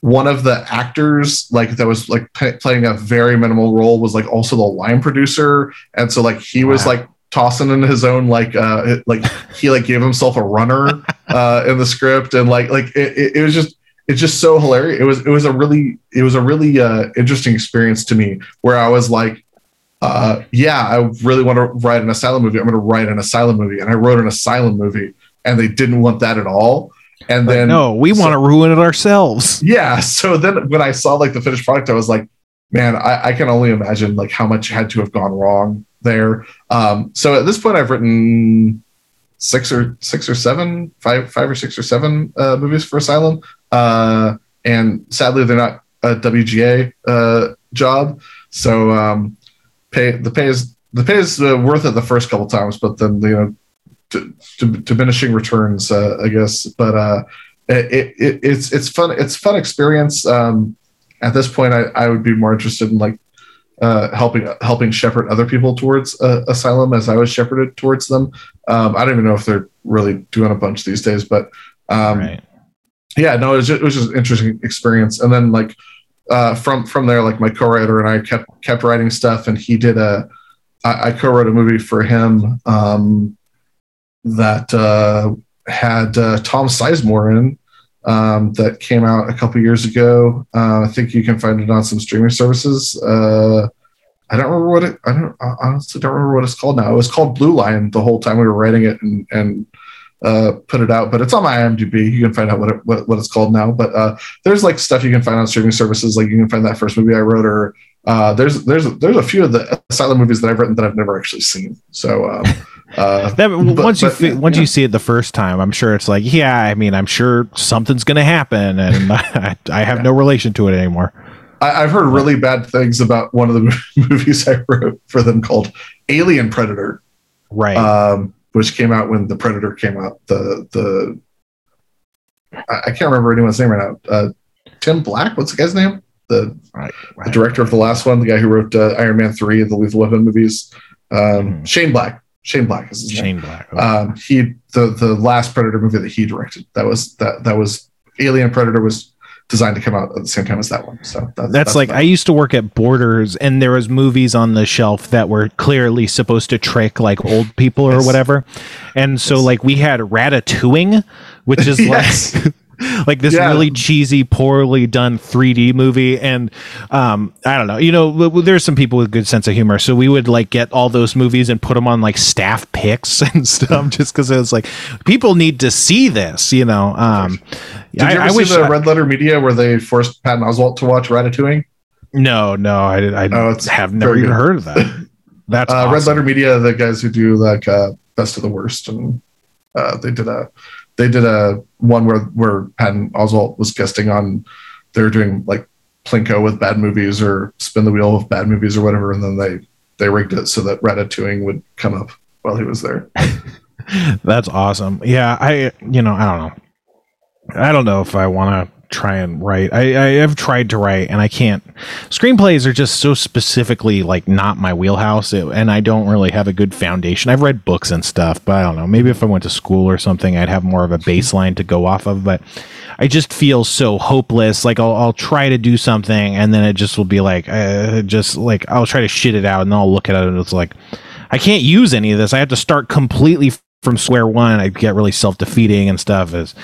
one of the actors like that was like p- playing a very minimal role was like also the line producer. And so like he was like tossing in his own like uh like he like gave himself a runner uh in the script. And like like it, it, it was just it's just so hilarious. It was it was a really it was a really uh interesting experience to me where i was like uh yeah i really want to write an asylum movie. I'm going to write an asylum movie. And i wrote an asylum movie and they didn't want that at all. And then no we so, want to ruin it ourselves. Yeah so then when i saw like the finished product i was like man I, I can only imagine like how much had to have gone wrong there. Um, so at this point, I've written six or six or seven, five, five or six or seven uh, movies for Asylum, uh, and sadly, they're not a WGA uh, job. So um, pay the pay is the pay is uh, worth it the first couple times, but then you know to, to, diminishing returns, uh, I guess. But uh, it, it, it's it's fun. It's fun experience. Um, at this point, I, I would be more interested in like uh, helping helping shepherd other people towards uh, asylum as I was shepherded towards them. Um, I don't even know if they're really doing a bunch these days, but um, right. yeah, no, it was, just, it was just an interesting experience. And then like uh, from from there, like my co-writer and I kept kept writing stuff, and he did a I, I co-wrote a movie for him um, that uh, had uh, Tom Sizemore in um, that came out a couple years ago. Uh, I think you can find it on some streaming services. Uh, I don't remember what it. I don't I honestly don't remember what it's called now. It was called Blue Line the whole time we were writing it and and uh, put it out. But it's on my IMDb. You can find out what it, what, what it's called now. But uh, there's like stuff you can find on streaming services. Like you can find that first movie I wrote, or uh, there's there's there's a few of the asylum movies that I've written that I've never actually seen. So. Um, uh, that, but, once but, you once yeah. you see it the first time, I'm sure it's like, yeah. I mean, I'm sure something's going to happen, and I, I have yeah. no relation to it anymore. I, have heard really bad things about one of the movies I wrote for them called Alien Predator, right? Um, which came out when the Predator came out. The the I, can't remember anyone's name right now. Uh, Tim Black, what's the guy's name? The, right, right, the director of the last one, the guy who wrote uh, Iron Man three and the Lethal Weapon movies. Um, mm. Shane Black. Shane Black is his Shane name. Black. Um, he the the last Predator movie that he directed. That was that that was Alien Predator was designed to come out at the same time as that one. So that's, that's, that's like I used to work at Borders, and there was movies on the shelf that were clearly supposed to trick like old people or yes. whatever, and so yes. like we had Ratatoing, which is like like this yeah. really cheesy, poorly done 3D movie. And um, I don't know, you know, there's some people with good sense of humor, so we would like get all those movies and put them on like staff picks and stuff, just because it was like people need to see this, you know. Um, Did I, you ever I see wish the I, Red Letter Media where they forced Patton Oswalt to watch Ratatoing? No, no, I, I oh, have never even good. heard of that. That's uh, awesome. Red Letter Media, the guys who do like uh, Best of the Worst, and uh, they did a they did a one where where Patton Oswalt was guesting on. They were doing like Plinko with bad movies or Spin the Wheel with bad movies or whatever, and then they they rigged it so that Ratatoing would come up while he was there. That's awesome. Yeah, I you know I don't know. I don't know if I want to try and write. I, I have tried to write and I can't. Screenplays are just so specifically like not my wheelhouse, it, and I don't really have a good foundation. I've read books and stuff, but I don't know. Maybe if I went to school or something, I'd have more of a baseline to go off of. But I just feel so hopeless. Like I'll, I'll try to do something and then it just will be like, uh, just like I'll try to shit it out and then I'll look at it and it's like. I can't use any of this. I have to start completely from square one i get really self-defeating and stuff is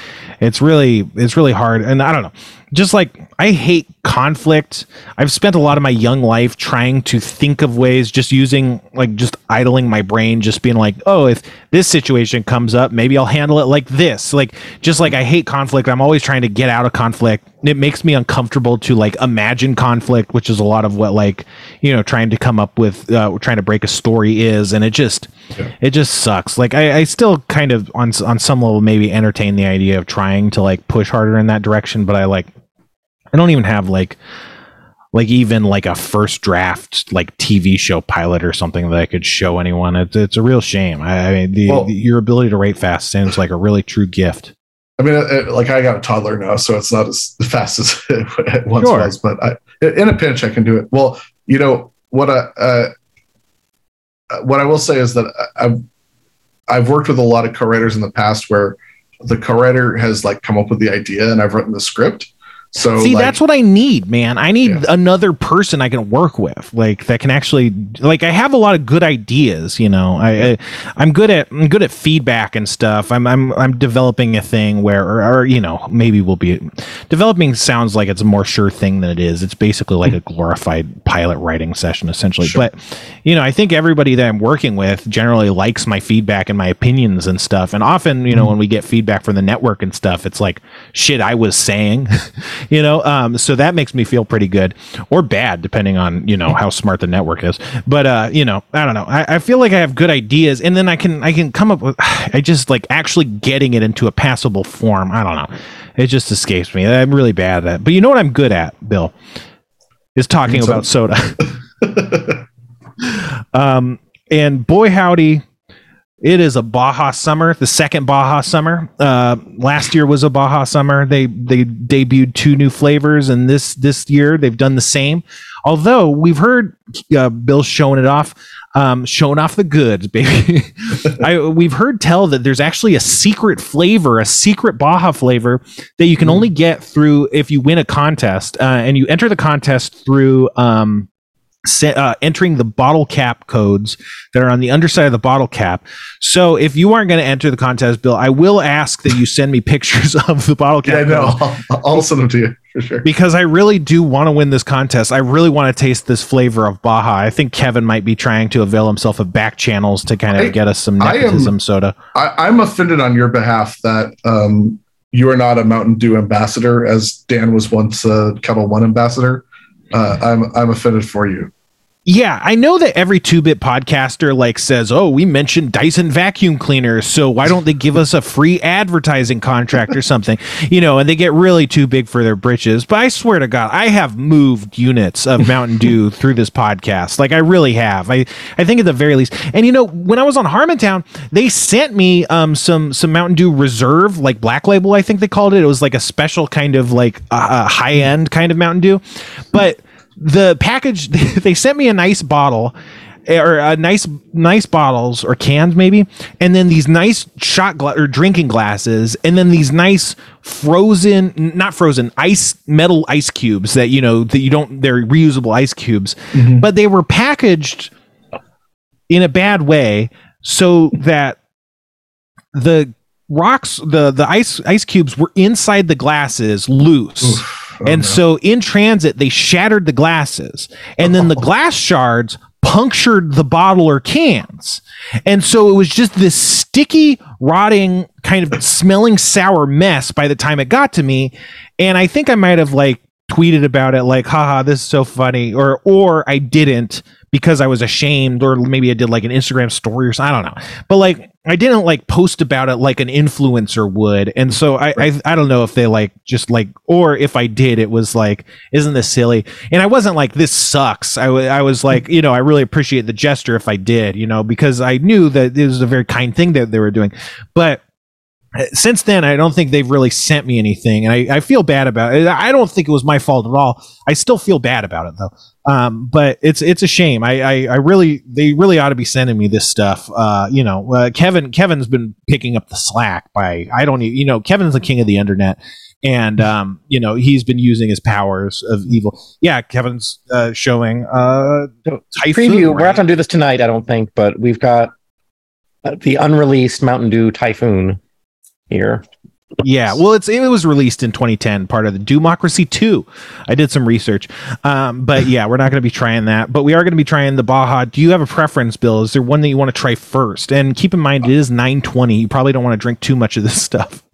it's really it's really hard. And i don't know just like I hate conflict. I've spent a lot of my young life trying to think of ways, just using like just idling my brain, just being like, oh, if this situation comes up, maybe I'll handle it like this. Like, just like I hate conflict. I'm always trying to get out of conflict. It makes me uncomfortable to like imagine conflict, which is a lot of what like, you know, trying to come up with, uh, trying to break a story is. And it just, yeah. it just sucks. Like, I, I still kind of on, on some level maybe entertain the idea of trying to like push harder in that direction, but I like, I don't even have like like even like a first draft like TV show pilot or something that I could show anyone. It's it's a real shame. I, I mean, the, Well- the- your ability to write fast sounds like a really true gift. I mean, it, it- like I got a toddler now, so it's not as fast as it once Sure. was. But I, in a pinch, I can do it. Well, you know what? I, uh, uh what I will say is that I've I've worked with a lot of co-writers in the past where the co-writer has like come up with the idea, and I've written the script. So See, like, that's what I need, man. I need Yeah. another person I can work with, like that can actually, like, I have a lot of good ideas. You know, I, I I'm good at I'm good at feedback and stuff. I'm I'm I'm developing a thing where, or, or you know, maybe we'll be developing. Sounds like it's a more sure thing than it is. It's basically like a glorified pilot writing session, essentially. Sure. But you know, I think everybody that I'm working with generally likes my feedback and my opinions and stuff. And often, you know, mm-hmm. when we get feedback from the network and stuff, it's like shit I was saying, you know. Um, so that makes me feel pretty good or bad, depending on you know how smart the network is. But uh, you know, I don't know. I, I feel like I have good ideas, and then I can I can come up with. I just like actually getting it into a passable form. I don't know. It just escapes me. I'm really bad at it. But you know what I'm good at, Bill? Is talking about soda. Um, and boy, howdy, it is a Baja summer, the second Baja summer. Uh, last year was a Baja summer. They they debuted two new flavors, and this this year they've done the same. Although we've heard uh, Bill showing it off, um, showing off the goods, baby. I, we've heard tell that there's actually a secret flavor, a secret Baja flavor that you can only get through if you win a contest, uh, and you enter the contest through. Um, uh, entering the bottle cap codes that are on the underside of the bottle cap. So if you aren't going to enter the contest, Bill, I will ask that you send me pictures of the bottle cap. yeah, no, I'll, I'll send them to you for sure. Because I really do want to win this contest. I really want to taste this flavor of Baja. I think Kevin might be trying to avail himself of back channels to kind of I- get us some I am- nepotism soda. I, I'm offended on your behalf that um, you are not a Mountain Dew ambassador, as Dan was once a Ketel One ambassador. Uh, I'm I'm offended for you. Yeah, I know that every two bit podcaster like says, "Oh, we mentioned Dyson vacuum cleaners, so why don't they give us a free advertising contract or something?" You know, and they get really too big for their britches. But I swear to God, I have moved units of Mountain Dew through this podcast. Like I really have. I I think at the very least. And you know, when I was on Harmontown, they sent me um some some Mountain Dew Reserve, like Black Label, I think they called it. It was like a special kind of like uh, high end kind of Mountain Dew, but the package they sent me a nice bottle eh, or a nice nice bottles or cans maybe and then these nice shot gla- or drinking glasses and then these nice frozen not frozen ice metal ice cubes that you know that you don't they're reusable ice cubes mm-hmm. but they were packaged in a bad way so that the rocks the the ice ice cubes were inside the glasses loose Oof. Oh, and no. so in transit, they shattered the glasses, and then the oh. glass shards punctured the bottle or cans. And so it was just this sticky, rotting, kind of smelling sour mess by the time it got to me. And I think I might have like tweeted about it, like, haha, this is so funny. Or or I didn't because I was ashamed, or maybe I did like an Instagram story or something. I don't know. But like I didn't like post about it like an influencer would. And so I, I I don't know if they like just like or if I did, it was like, isn't this silly? And I wasn't like this sucks. I I was like, you know, I really appreciate the gesture if I did, you know, because I knew that it was a very kind thing that they were doing. But uh, since then, I don't think they've really sent me anything, and I, I feel bad about it. I don't think it was my fault at all. I still feel bad about it though. Um, but it's it's a shame. I, I I really they really ought to be sending me this stuff. Uh, you know, uh, Kevin Kevin's been picking up the slack by I don't you know Kevin's the king of the internet, and um, you know he's been using his powers of evil. Yeah, Kevin's uh, showing uh Typhoon, Preview. We're right? not going to do this tonight, I don't think, but we've got uh, the unreleased Mountain Dew Typhoon here. Yeah, well, it's it was released in 2010, part of the DEWmocracy 2. I did some research, um, but yeah, we're not going to be trying that. But we are going to be trying the Baja. Do you have a preference, Bill? Is there one that you want to try first? And keep in mind, it is 920. You probably don't want to drink too much of this stuff.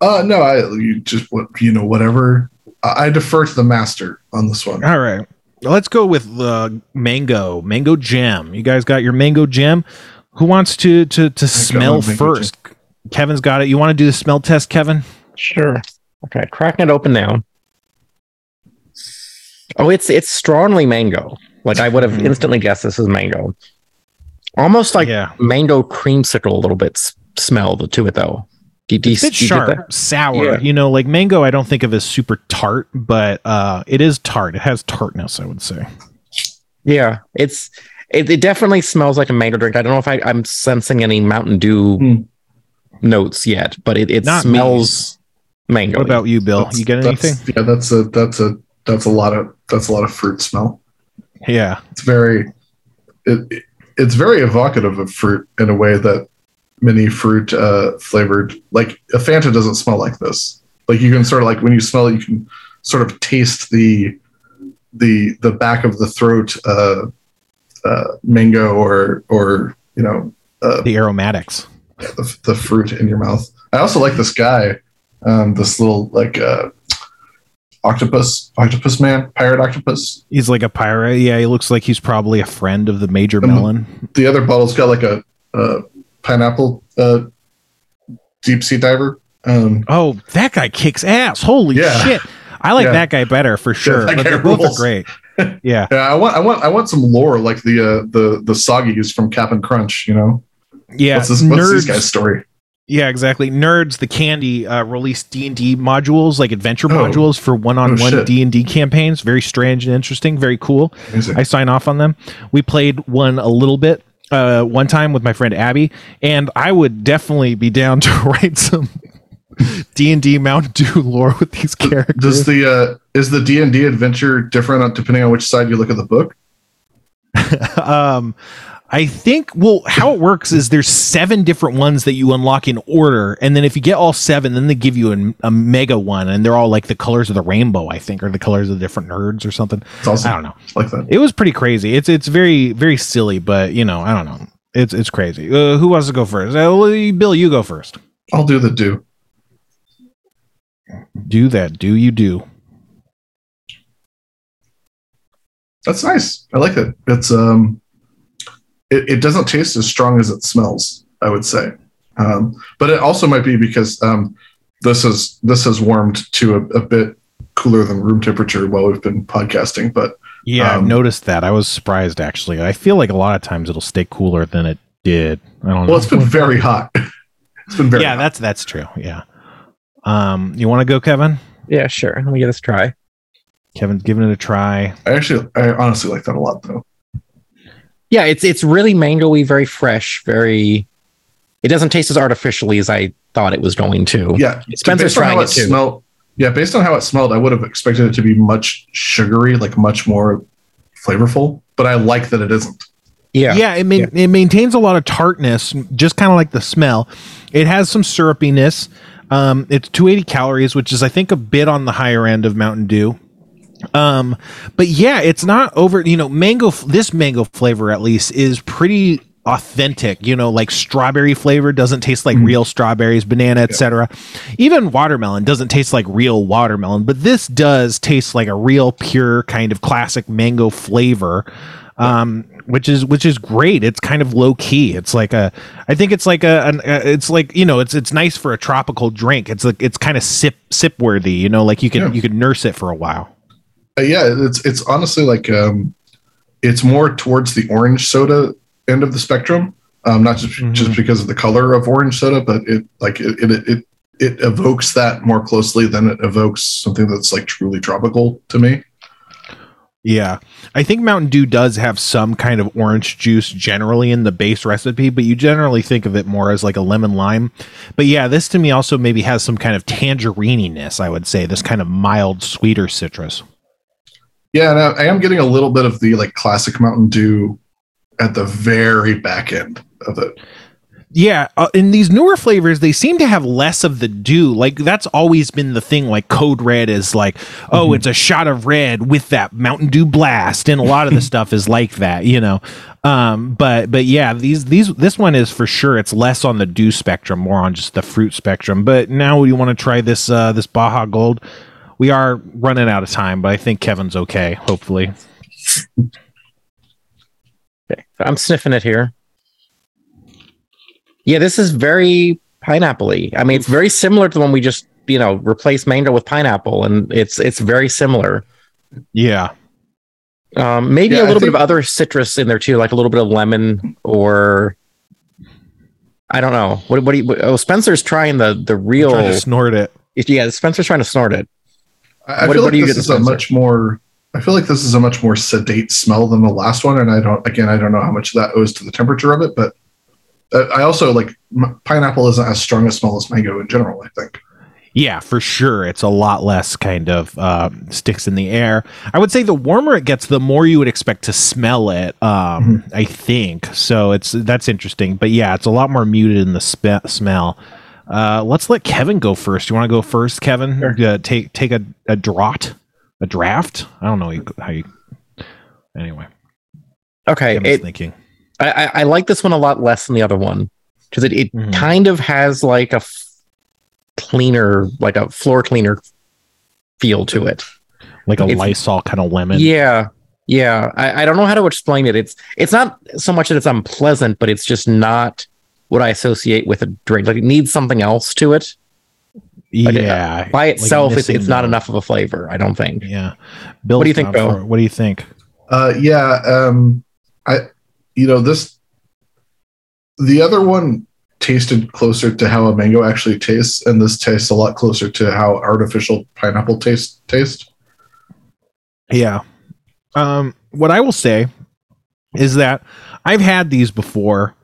Uh, no, I you just what you know whatever. I, I defer to the master on this one. All right, let's go with the mango, mango jam. You guys got your mango jam. Who wants to to to smell first? Kevin's got it. You want to do the smell test, Kevin? Sure. Okay, cracking it open now. Oh, it's it's strongly mango. Like I would have Mhm. instantly guessed this is mango. Almost like yeah, mango creamsicle a little bit s- smell to it though. Do, do, it's a bit do sharp, that? sour. Yeah. You know, like mango. I don't think of as super tart, but uh, it is tart. It has tartness. I would say. Yeah, it's it, it definitely smells like a mango drink. I don't know if I, I'm sensing any Mountain Dew Hmm. Notes yet, but it, it Not me. smells mango. What about you, Bill? You get That's- anything? Yeah, that's a that's a that's a lot of that's a lot of fruit smell. Yeah. It's very it, it it's very evocative of fruit in a way that many fruit uh, flavored like a Fanta doesn't smell like this. Like you can sort of like when you smell it, you can sort of taste the the the back of the throat uh, uh, mango or or you know uh, The aromatics. The, the fruit in your mouth. I also like this guy, um, this little like uh, octopus, octopus man, pirate octopus. He's like a pirate. Yeah, he looks like he's probably a friend of the major Um, melon. The other bottle's got like a, uh pineapple uh, deep sea diver. Um, Oh, that guy kicks ass. Holy Yeah. shit. I like Yeah. that guy better for sure. that but they're both are great. Yeah. yeah, I want, I want, I want some lore like the uh, the the soggies from Cap'n Crunch. You know, Yeah. what's, this, what's nerds. these guys' story? Yeah, exactly. Nerds, the candy, uh, released D and D modules, like adventure Oh. modules for one-on-one shit. D and D campaigns. Very strange and interesting. Very cool. Amazing. I sign off on them. We played one a little bit uh, one time with my friend Abby, and I would definitely be down to write some D and D Mountain Dew lore with these characters. Does the uh, is the D and D adventure different depending on which side you look at the book? um I think well how it works is there's seven different ones that you unlock in order and then if you get all seven then they give you a, a mega one and they're all like the colors of the rainbow I think or the colors of the different nerds or something. It's also I don't know. Like that. it was pretty crazy. It's it's very very silly but you know I don't know. It's it's crazy. Uh, who wants to go first? Uh, Bill you go first. I'll do the do. do that. Do you do. That's nice. I like it. It's um, it, it doesn't taste as strong as it smells. I would say, um, but it also might be because um, this is this has warmed to a, a bit cooler than room temperature while we've been podcasting. But yeah I've Um, noticed that I was surprised actually I feel like a lot of times it'll stay cooler than it did I don't know well, it's been very hot. it's been very yeah hot. that's that's true yeah um you want to go kevin Yeah, sure. Let me give this a try. kevin's giving it a try I actually, I honestly like that a lot though. Yeah, it's it's really mangoey, very fresh, very. It doesn't taste as artificially as I thought it was going to. Yeah, Spencer's based on how trying it it too. smelled. Yeah, based on how it smelled, I would have expected it to be much sugary, like much more flavorful. But I like that it isn't. yeah, yeah, it, ma- it maintains a lot of tartness just kind of like the smell it has some syrupiness um it's 280 calories which is i think a bit on the higher end of mountain dew um but yeah it's not over you know mango this mango flavor at least is pretty authentic you know like strawberry flavor doesn't taste like Mhm. real strawberries banana etc even watermelon doesn't taste like real watermelon but this does taste like a real pure kind of classic mango flavor um which is which is great. It's kind of low key it's like a i think it's like a an, uh, it's like you know it's it's nice for a tropical drink. It's like it's kind of sip sip worthy you know like you can Yeah. you can nurse it for a while yeah, it's it's honestly like um, it's more towards the orange soda end of the spectrum. Um, not just Mhm. just because of the color of orange soda, but it like it it it, it evokes that more closely than it evokes something that's like truly tropical to me. Yeah. I think Mountain Dew does have some kind of orange juice generally in the base recipe, but you generally think of it more as like a lemon lime. But yeah, this to me also maybe has some kind of tangerininess, I would say, this kind of mild, sweeter citrus. Yeah, and I, I am getting a little bit of the like classic Mountain Dew at the very back end of it. Yeah, uh, in these newer flavors, they seem to have less of the dew. Like that's always been the thing. Like Code Red is like, oh, Mhm. it's a shot of red with that Mountain Dew blast, and a lot of the stuff is like that, you know. Um, but but yeah, these these this one is for sure. It's less on the dew spectrum, more on just the fruit spectrum. But now you want to try this uh, this Baja Gold. We are running out of time, but I think Kevin's okay. Hopefully, Okay, so I'm sniffing it here. Yeah, this is very pineapple I mean, it's very similar to the one we just, you know, replaced mango with pineapple, and it's it's very similar. yeah. Um, maybe Yeah, a I little bit of other citrus in there too, like a little bit of lemon or I don't know. What what do you? What, oh, Spencer's trying the the real. Trying to snort it. Yeah, Spencer's trying to snort it. I, I What- feel what like this get, is a much more. I feel like this is a much more sedate smell than the last one, and I don't. Again, I don't know how much that owes to the temperature of it, but uh, I also like m- pineapple isn't as strong a smell as mango in general. I think. Yeah, for sure. It's a lot less kind of uh, sticks in the air. I would say the warmer it gets, the more you would expect to smell it. Um, I think so. It's that's interesting, but yeah, it's a lot more muted in the spe- smell. Uh, let's let Kevin go first. You want to go first, Kevin? Sure. Uh, take take a, a draught, a draft. I don't know how you. Anyway, Okay, Kevin's it, thinking. I, I I like this one a lot less than the other one because it, it Mhm. kind of has like a f- cleaner, like a floor cleaner feel to it. Like a it's- Lysol kind of lemon. Yeah, yeah. I, I don't know how to explain it. It's it's not so much that it's unpleasant, but it's just not what I associate with a drink. Like it needs something else to it. Like, uh, yeah. By like a itself, it's, it's not enough of a flavor. I don't think. Yeah. Bill, What do you think, Bill? What do you think? Uh, yeah, um, I, you know, this, the other one tasted closer to how a mango actually tastes, and this tastes a lot closer to how artificial pineapple taste taste. Yeah. Um, what I will say is that I've had these before,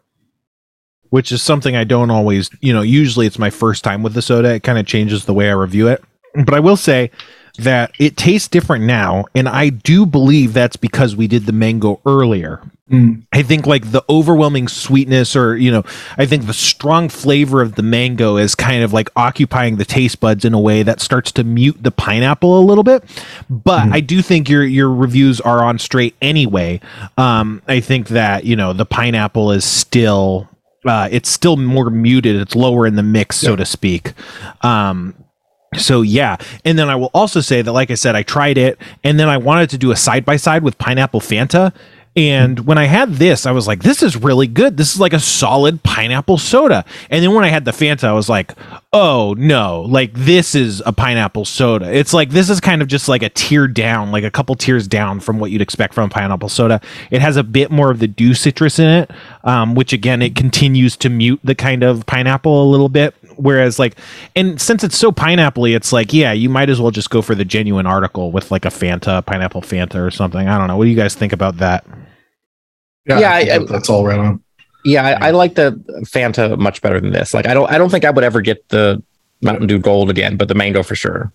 which is something I don't always, you know, usually it's my first time with the soda. It kind of changes the way I review it. But I will say that it tastes different now. And I do believe that's because we did the mango earlier. Mm. I think like the overwhelming sweetness or you know I think the strong flavor of the mango is kind of like occupying the taste buds in a way that starts to mute the pineapple a little bit but Mhm. I do think your your reviews are on straight anyway um I think that you know the pineapple is still uh it's still more muted it's lower in the mix so Yeah. to speak um so yeah, and then I will also say that, like I said, I tried it, and then I wanted to do a side by side with pineapple Fanta. And when I had this, I was like, "This is really good. This is like a solid pineapple soda." And then when I had the Fanta, I was like, "Oh no! Like this is a pineapple soda. It's like this is kind of just like a tier down, like a couple tiers down from what you'd expect from a pineapple soda. It has a bit more of the dew citrus in it, um, which again, it continues to mute the kind of pineapple a little bit. Whereas like, and since it's so pineapple it's like, yeah, you might as well just go for the genuine article with like a Fanta, pineapple Fanta or something. I don't know. What do you guys think about that? Yeah, Yeah, I I- that's all right on. Yeah, I, I like the Fanta much better than this. Like I don't I don't think I would ever get the Mountain Dew Gold again, but the mango for sure.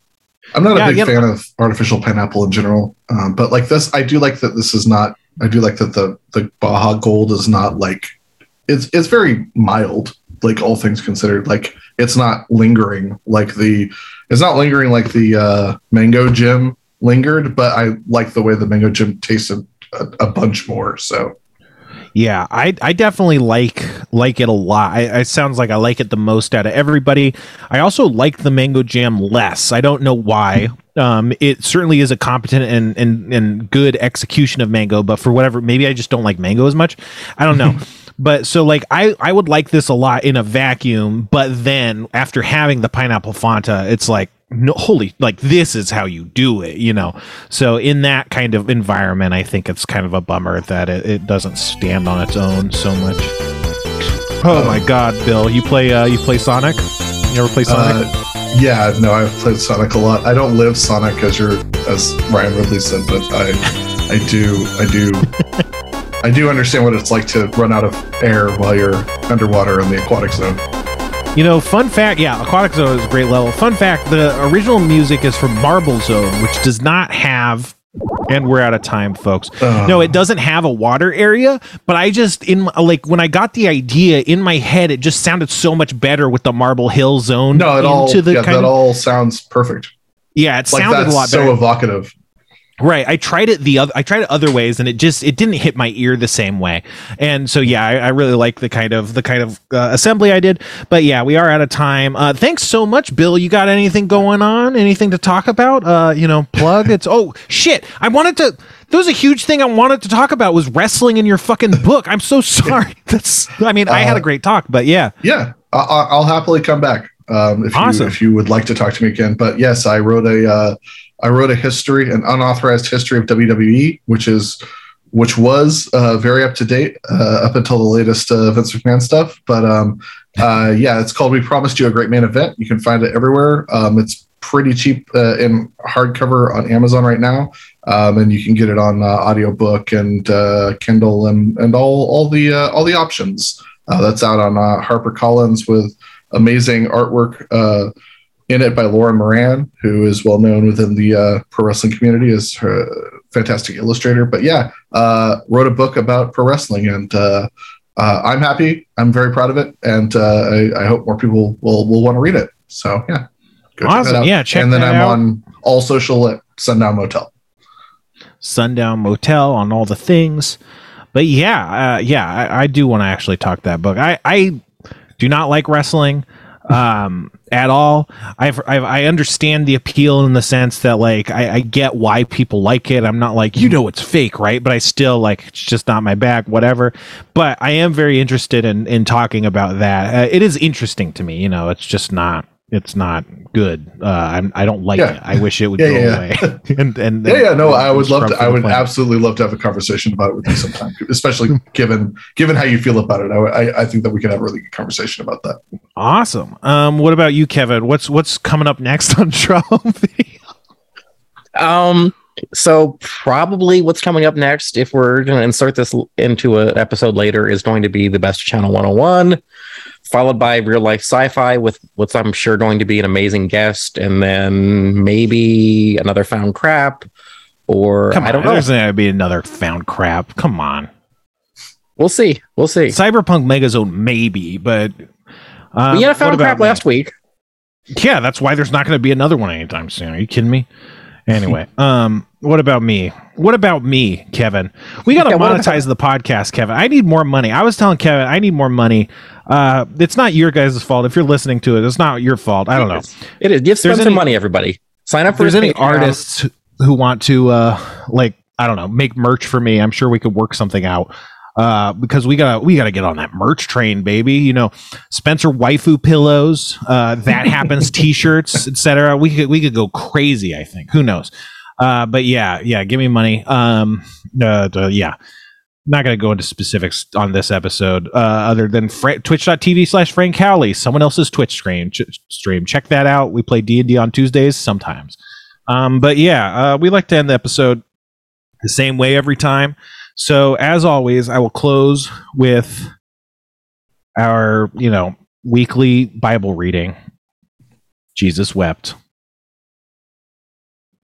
I'm not Yeah, a big again- fan of artificial pineapple in general, um, but like this, I do like that this is not. I do like that the the Baja Gold is not like it's it's very mild, like all things considered. Like it's not lingering like the it's not lingering like the uh, mango jam lingered, but I like the way the mango jam tasted a, a bunch more. So Yeah, I I definitely like like it a lot. I, it sounds like I like it the most out of everybody. I also like the mango jam less. I don't know why. Um, it certainly is a competent and, and and good execution of mango, but for whatever, maybe I just don't like mango as much. I don't know. but so like I I would like this a lot in a vacuum, but then after having the pineapple Fanta, it's like no, holy like this is how you do it you know so in that kind of environment i think it's kind of a bummer that it, it doesn't stand on its own so much oh my god bill you play uh you play sonic you ever play sonic uh, yeah, no, I've played Sonic a lot. I don't live Sonic as your as Ryan Ridley said, but I I do I do I do understand what it's like to run out of air while you're underwater in the aquatic zone. You know, fun fact, yeah, Aquatic Zone is a great level. Fun fact, the original music is from Marble Zone, which does not have and we're out of time, folks. No, it doesn't have a water area, but I just in like when I got the idea in my head, it just sounded so much better with the Marble Hill Zone no, it all the yeah, that of all sounds perfect. yeah, it Like sounded that's a lot so better. evocative. Right. I tried it the other I tried it other ways and it just it didn't hit my ear the same way. And so yeah, I, I really like the kind of the kind of uh, assembly I did. But yeah, we are out of time. Uh thanks so much, Bill. You got anything going on? Anything to talk about? Uh, you know, plug it's oh shit. I wanted to there was a huge thing I wanted to talk about was wrestling in your fucking book. I'm so sorry. That's I mean, I had a Uh, great talk, but yeah. Yeah, I, I- I'll happily come back um, if Awesome. you if you would like to talk to me again. But yes, I wrote a uh, I wrote a history, an unauthorized history of WWE, which is which was uh, very up to date uh, up until the latest uh, Vince McMahon stuff. But um, uh, yeah, it's called "We Promised You a Great Main Event." You can find it everywhere. Um, it's pretty cheap uh, in hardcover on Amazon right now, um, and you can get it on uh, audiobook and Kindle and and all all the all the options. that's out on Harper Collins with amazing artwork in it by Lauren Moran, who is well known within the uh, pro wrestling community as a fantastic illustrator. But yeah, uh, wrote a book about pro wrestling, and uh, uh I'm happy. I'm very proud of it, and uh, I, I, hope more people will will want to read it. So yeah, awesome. Check yeah, check and then I'm out. on all social at Sundown Motel. Sundown Motel on all the things. But yeah, uh, yeah, I, I do want to actually talk that book. I, I do not like wrestling um, at all. I've, I've, i understand the appeal in the sense that like I, I, get why people like it. I'm not like you know it's fake, right? But I still like it's just not my bag, whatever. But I am very interested in in talking about that. Uh, it is interesting to me. You know, it's just not it's not good. Uh, I'm, I don't like yeah. it. I wish it would yeah, go yeah, away. and, and yeah, yeah, no, I would love to. I would absolutely love to have a conversation about it with you sometime, especially given given how you feel about it. I, I think that we could have a really good conversation about that. Awesome. Um, what about you, Kevin? What's what's coming up next on Trouble Um. So probably what's coming up next, if we're going to insert this into an episode later, is going to be the best channel 101 followed by real life sci-fi with what's I'm sure going to be an amazing guest, and then maybe another found crap, or Come I don't on, know. There's gonna be another found crap. Come on. We'll see. We'll see. Cyberpunk Megazone maybe, but um, we had a found crap last week. Yeah, that's why there's not going to be another one anytime soon. Are you kidding me? Anyway, um, what about me? What about me, Kevin? We got to yeah, monetize the podcast, Kevin. I need more money. I was telling Kevin I need more money. Uh, it's not your guys' fault if you're listening to it. It's not your fault. I don't know. It is. Give Spencer any, money, everybody. Sign up for. There's any artists who want to, uh, like, I don't know, make merch for me. I'm sure we could work something out. Uh, because we gotta we gotta get on that merch train, baby. You know, Spencer waifu pillows, uh, that happens t-shirts, etc. We could we could go crazy. I think. Who knows? Uh, but yeah, yeah. Give me money. Um, uh, yeah not going to go into specifics on this episode uh, other than fr- twitch.tv slash frank cowley someone else's twitch stream ch- stream. Check that out. We play d&d on tuesdays sometimes. Um, but yeah uh, we like to end the episode the same way every time. So as always i will close with our you know weekly bible reading. Jesus wept